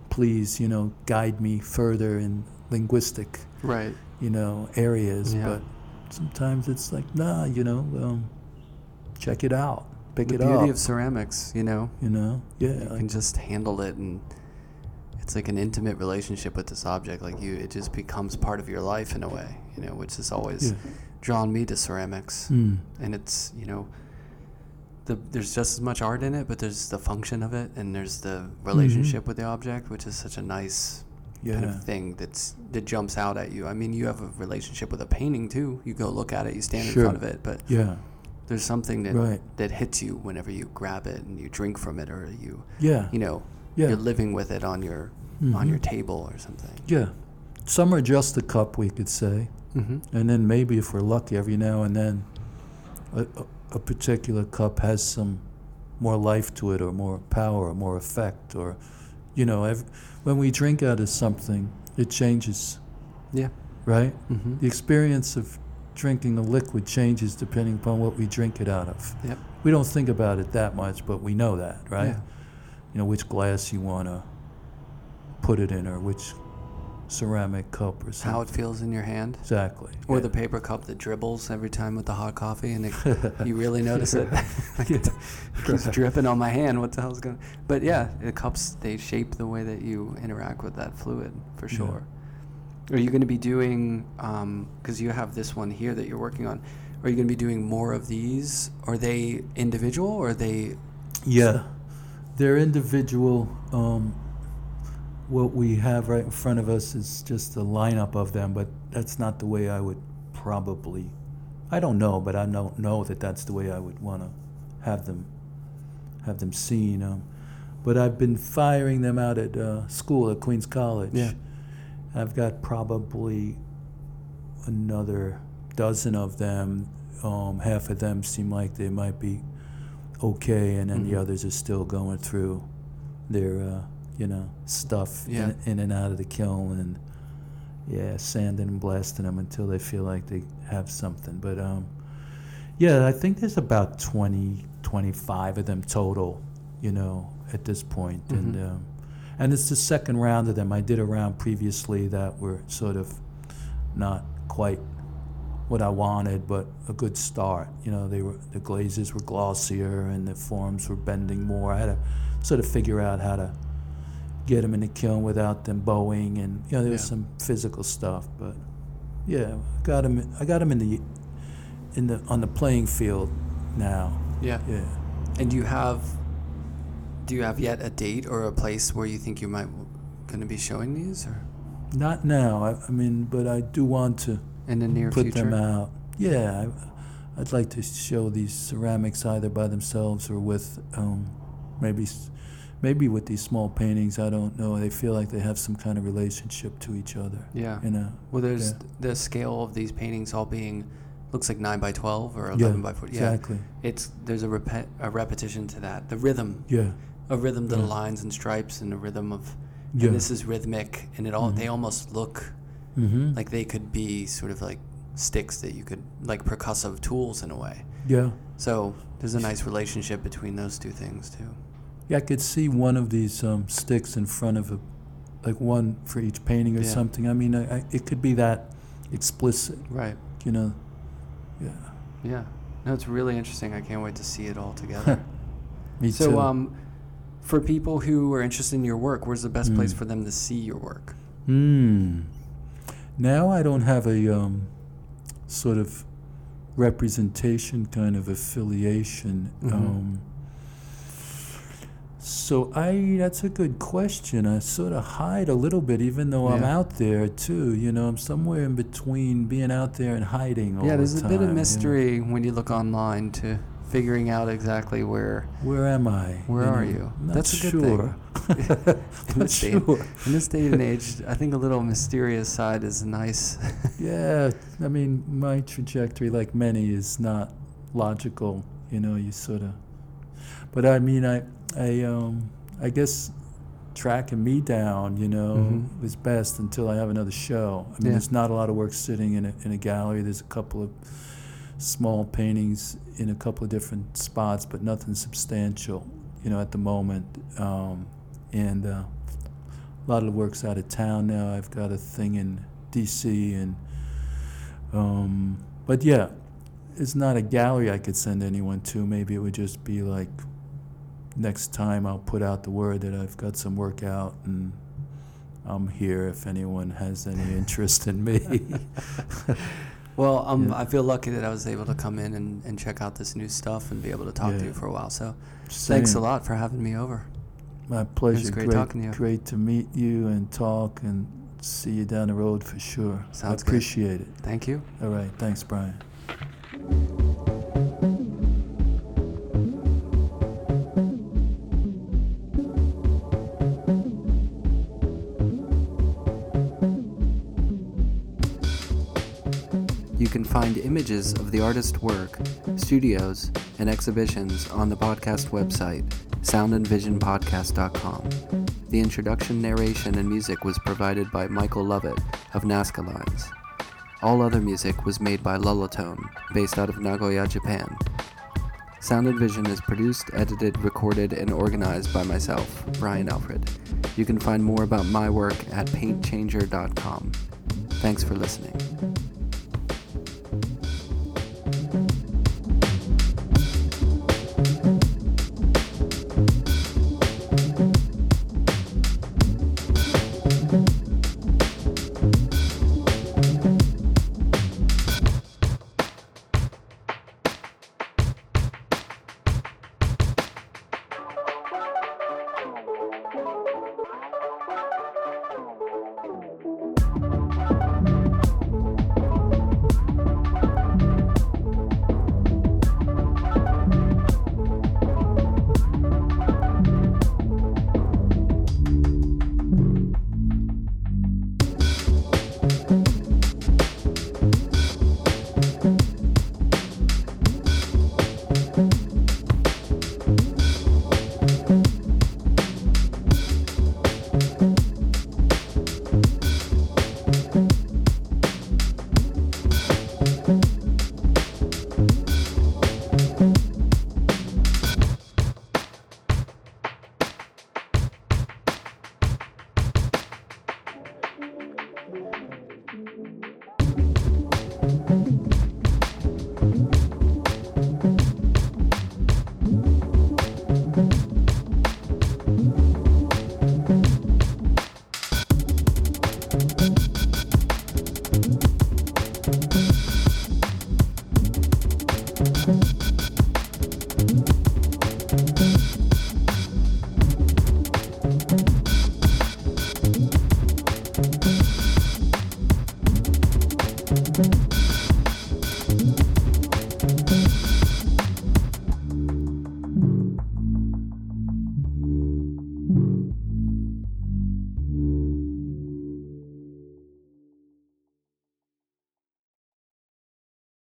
S3: please you know guide me further in linguistic
S2: Right.
S3: you know areas.
S2: Yeah.
S3: but sometimes it's like nah you know um, check it out. Pick
S2: the
S3: it
S2: beauty of ceramics, you know,
S3: you know? Yeah.
S2: You can just handle it and it's like an intimate relationship with this object. Like you it just becomes part of your life in a way you know which is always
S3: yeah.
S2: Drawn me to ceramics.
S3: Mm.
S2: and it's you know the, there's just as much art in it but there's the function of it and there's the relationship with the object which is such a nice kind of thing that's that jumps out at you. I mean you have a relationship with a painting too. You go look at it you stand
S3: Sure.
S2: in front of it but
S3: yeah.
S2: there's something that
S3: right.
S2: that hits you whenever you grab it and you drink from it or you
S3: yeah.
S2: you know
S3: yeah.
S2: you're living with it on your on your
S3: Mhm.
S2: table or something.
S3: yeah. Some are just a cup we could say
S2: Mm-hmm.
S3: and then maybe if we're lucky every now and then a, a, particular cup has some more life to it or more power or more effect or you know ev- when we drink out of something it changes
S2: Yeah.
S3: right
S2: Mm-hmm.
S3: the experience of drinking a liquid changes depending upon what we drink it out of
S2: Yep.
S3: we don't think about it that much but we know that right
S2: Yeah.
S3: you know which glass you want to put it in or which ceramic cup or something
S2: How it feels in your hand,
S3: exactly
S2: or
S3: yeah.
S2: the paper cup that dribbles every time with the hot coffee, and it, you really notice it. Like, it keeps dripping on my hand. What the hell's going? But yeah, the cups they shape the way that you interact with that fluid for
S3: Yeah.
S2: sure. Are you going to be doing? Because you have this one here that you're working on. Are you going to be doing more of these? Are they individual or are they?
S3: Yeah, they're individual. Um, what we have right in front of us is just a lineup of them, but that's not the way I would probably. I don't know, but I don't know that that's the way I would want to have them have them seen. Um, but I've been firing them out at uh, school at Queens College.
S2: Yeah.
S3: I've got probably another dozen of them. Um, half of them seem like they might be okay, and then
S2: Mhm.
S3: the others are still going through their, uh, you know, stuff
S2: Yeah.
S3: in, in and out of the kiln, and yeah, sanding and blasting them until they feel like they have something. But um, yeah, I think there's about 20, 25 of them total, you know, at this point. and
S2: Mhm.
S3: um, and it's the second round of them. I did a round previously that were sort of not quite what I wanted, but a good start. You know, they were the glazes were glossier and the forms were bending more. I had to sort of figure out how to get them in the kiln without them bowing, and you know, there was
S2: Yeah.
S3: some physical stuff. But yeah, I got them. I got them in the in the on the playing field now.
S2: Yeah.
S3: Yeah.
S2: And do you have? Do you have yet a date or a place where you think you might going to be showing these, or
S3: Not now. I, I mean, but I do want to
S2: in the near
S3: put
S2: future?
S3: them out. Yeah, I, I'd like to show these ceramics either by themselves or with um, maybe maybe with these small paintings. I don't know. They feel like they have some kind of relationship to each other.
S2: Yeah.
S3: You know.
S2: Well, there's
S3: Yeah.
S2: the scale of these paintings all being looks like nine by twelve or
S3: Yeah,
S2: eleven by four. Yeah.
S3: Exactly.
S2: It's there's a repet a repetition to that. The rhythm,
S3: Yeah.
S2: a rhythm to the lines and stripes, and a rhythm of.
S3: Yeah.
S2: This is rhythmic, and it all they
S3: Mhm.
S2: almost look
S3: Mm-hmm.
S2: like they could be sort of like sticks that you could like percussive tools in a way.
S3: yeah.
S2: So there's a nice relationship between those two things too.
S3: Yeah, I could see one of these um, sticks in front of a, like one for each painting or
S2: Yeah.
S3: something. I mean, I, I, it could be that explicit,
S2: Right.
S3: you know. Yeah.
S2: Yeah. No, it's really interesting. I can't wait to see it all together.
S3: Me
S2: so,
S3: too.
S2: um, for people who are interested in your work, where's the best place
S3: Mm.
S2: for them to see your work?
S3: Hmm. Now I don't have a um, sort of representation kind of affiliation.
S2: Mhm.
S3: Um, so I that's a good question. I sort of hide a little bit, even though I'm out there too. You know, I'm somewhere in between being out there and hiding. All
S2: yeah, there's
S3: the
S2: a bit
S3: time,
S2: of
S3: you know.
S2: mystery when you look online to figuring out exactly where
S3: Where am I?
S2: Where are you? That's a good thing.
S3: sure.
S2: in
S3: Not
S2: this, day,
S3: sure.
S2: in this day and age. I think a little mysterious side is nice.
S3: Yeah, I mean, my trajectory, like many, is not logical. You know, you sort of. But I mean, I, I, um, I guess tracking me down, you know,
S2: Mhm.
S3: is best until I have another show. I mean,
S2: Yeah.
S3: there's not a lot of work sitting in a, in a gallery. There's a couple of small paintings in a couple of different spots, but nothing substantial, you know, at the moment. Um, and uh, a lot of the work's out of town now. I've got a thing in D.C. and, um, but yeah, it's not a gallery I could send anyone to. Maybe it would just be like next time I'll put out the word that I've got some work out and I'm here if anyone has any interest in me.
S2: well, um,
S3: Yeah.
S2: I feel lucky that I was able to come in and, and check out this new stuff and be able to talk to you for a while. So thanks a lot for having me over.
S3: My pleasure.
S2: great talking to you.
S3: Great to meet you and talk and see you down the road for sure.
S2: Sounds
S3: I
S2: good.
S3: appreciate it.
S2: Thank you.
S3: All right. Thanks, Brian.
S2: Can find images of the artist's work, studios, and exhibitions on the podcast website, soundandvisionpodcast.com. The introduction, narration, and music was provided by Michael Lovett of NZCA Lines. All other music was made by Lullatone, based out of Nagoya, Japan. Sound and Vision is produced, edited, recorded, and organized by myself, Brian Alfred. You can find more about my work at paintchanger.com. Thanks for listening.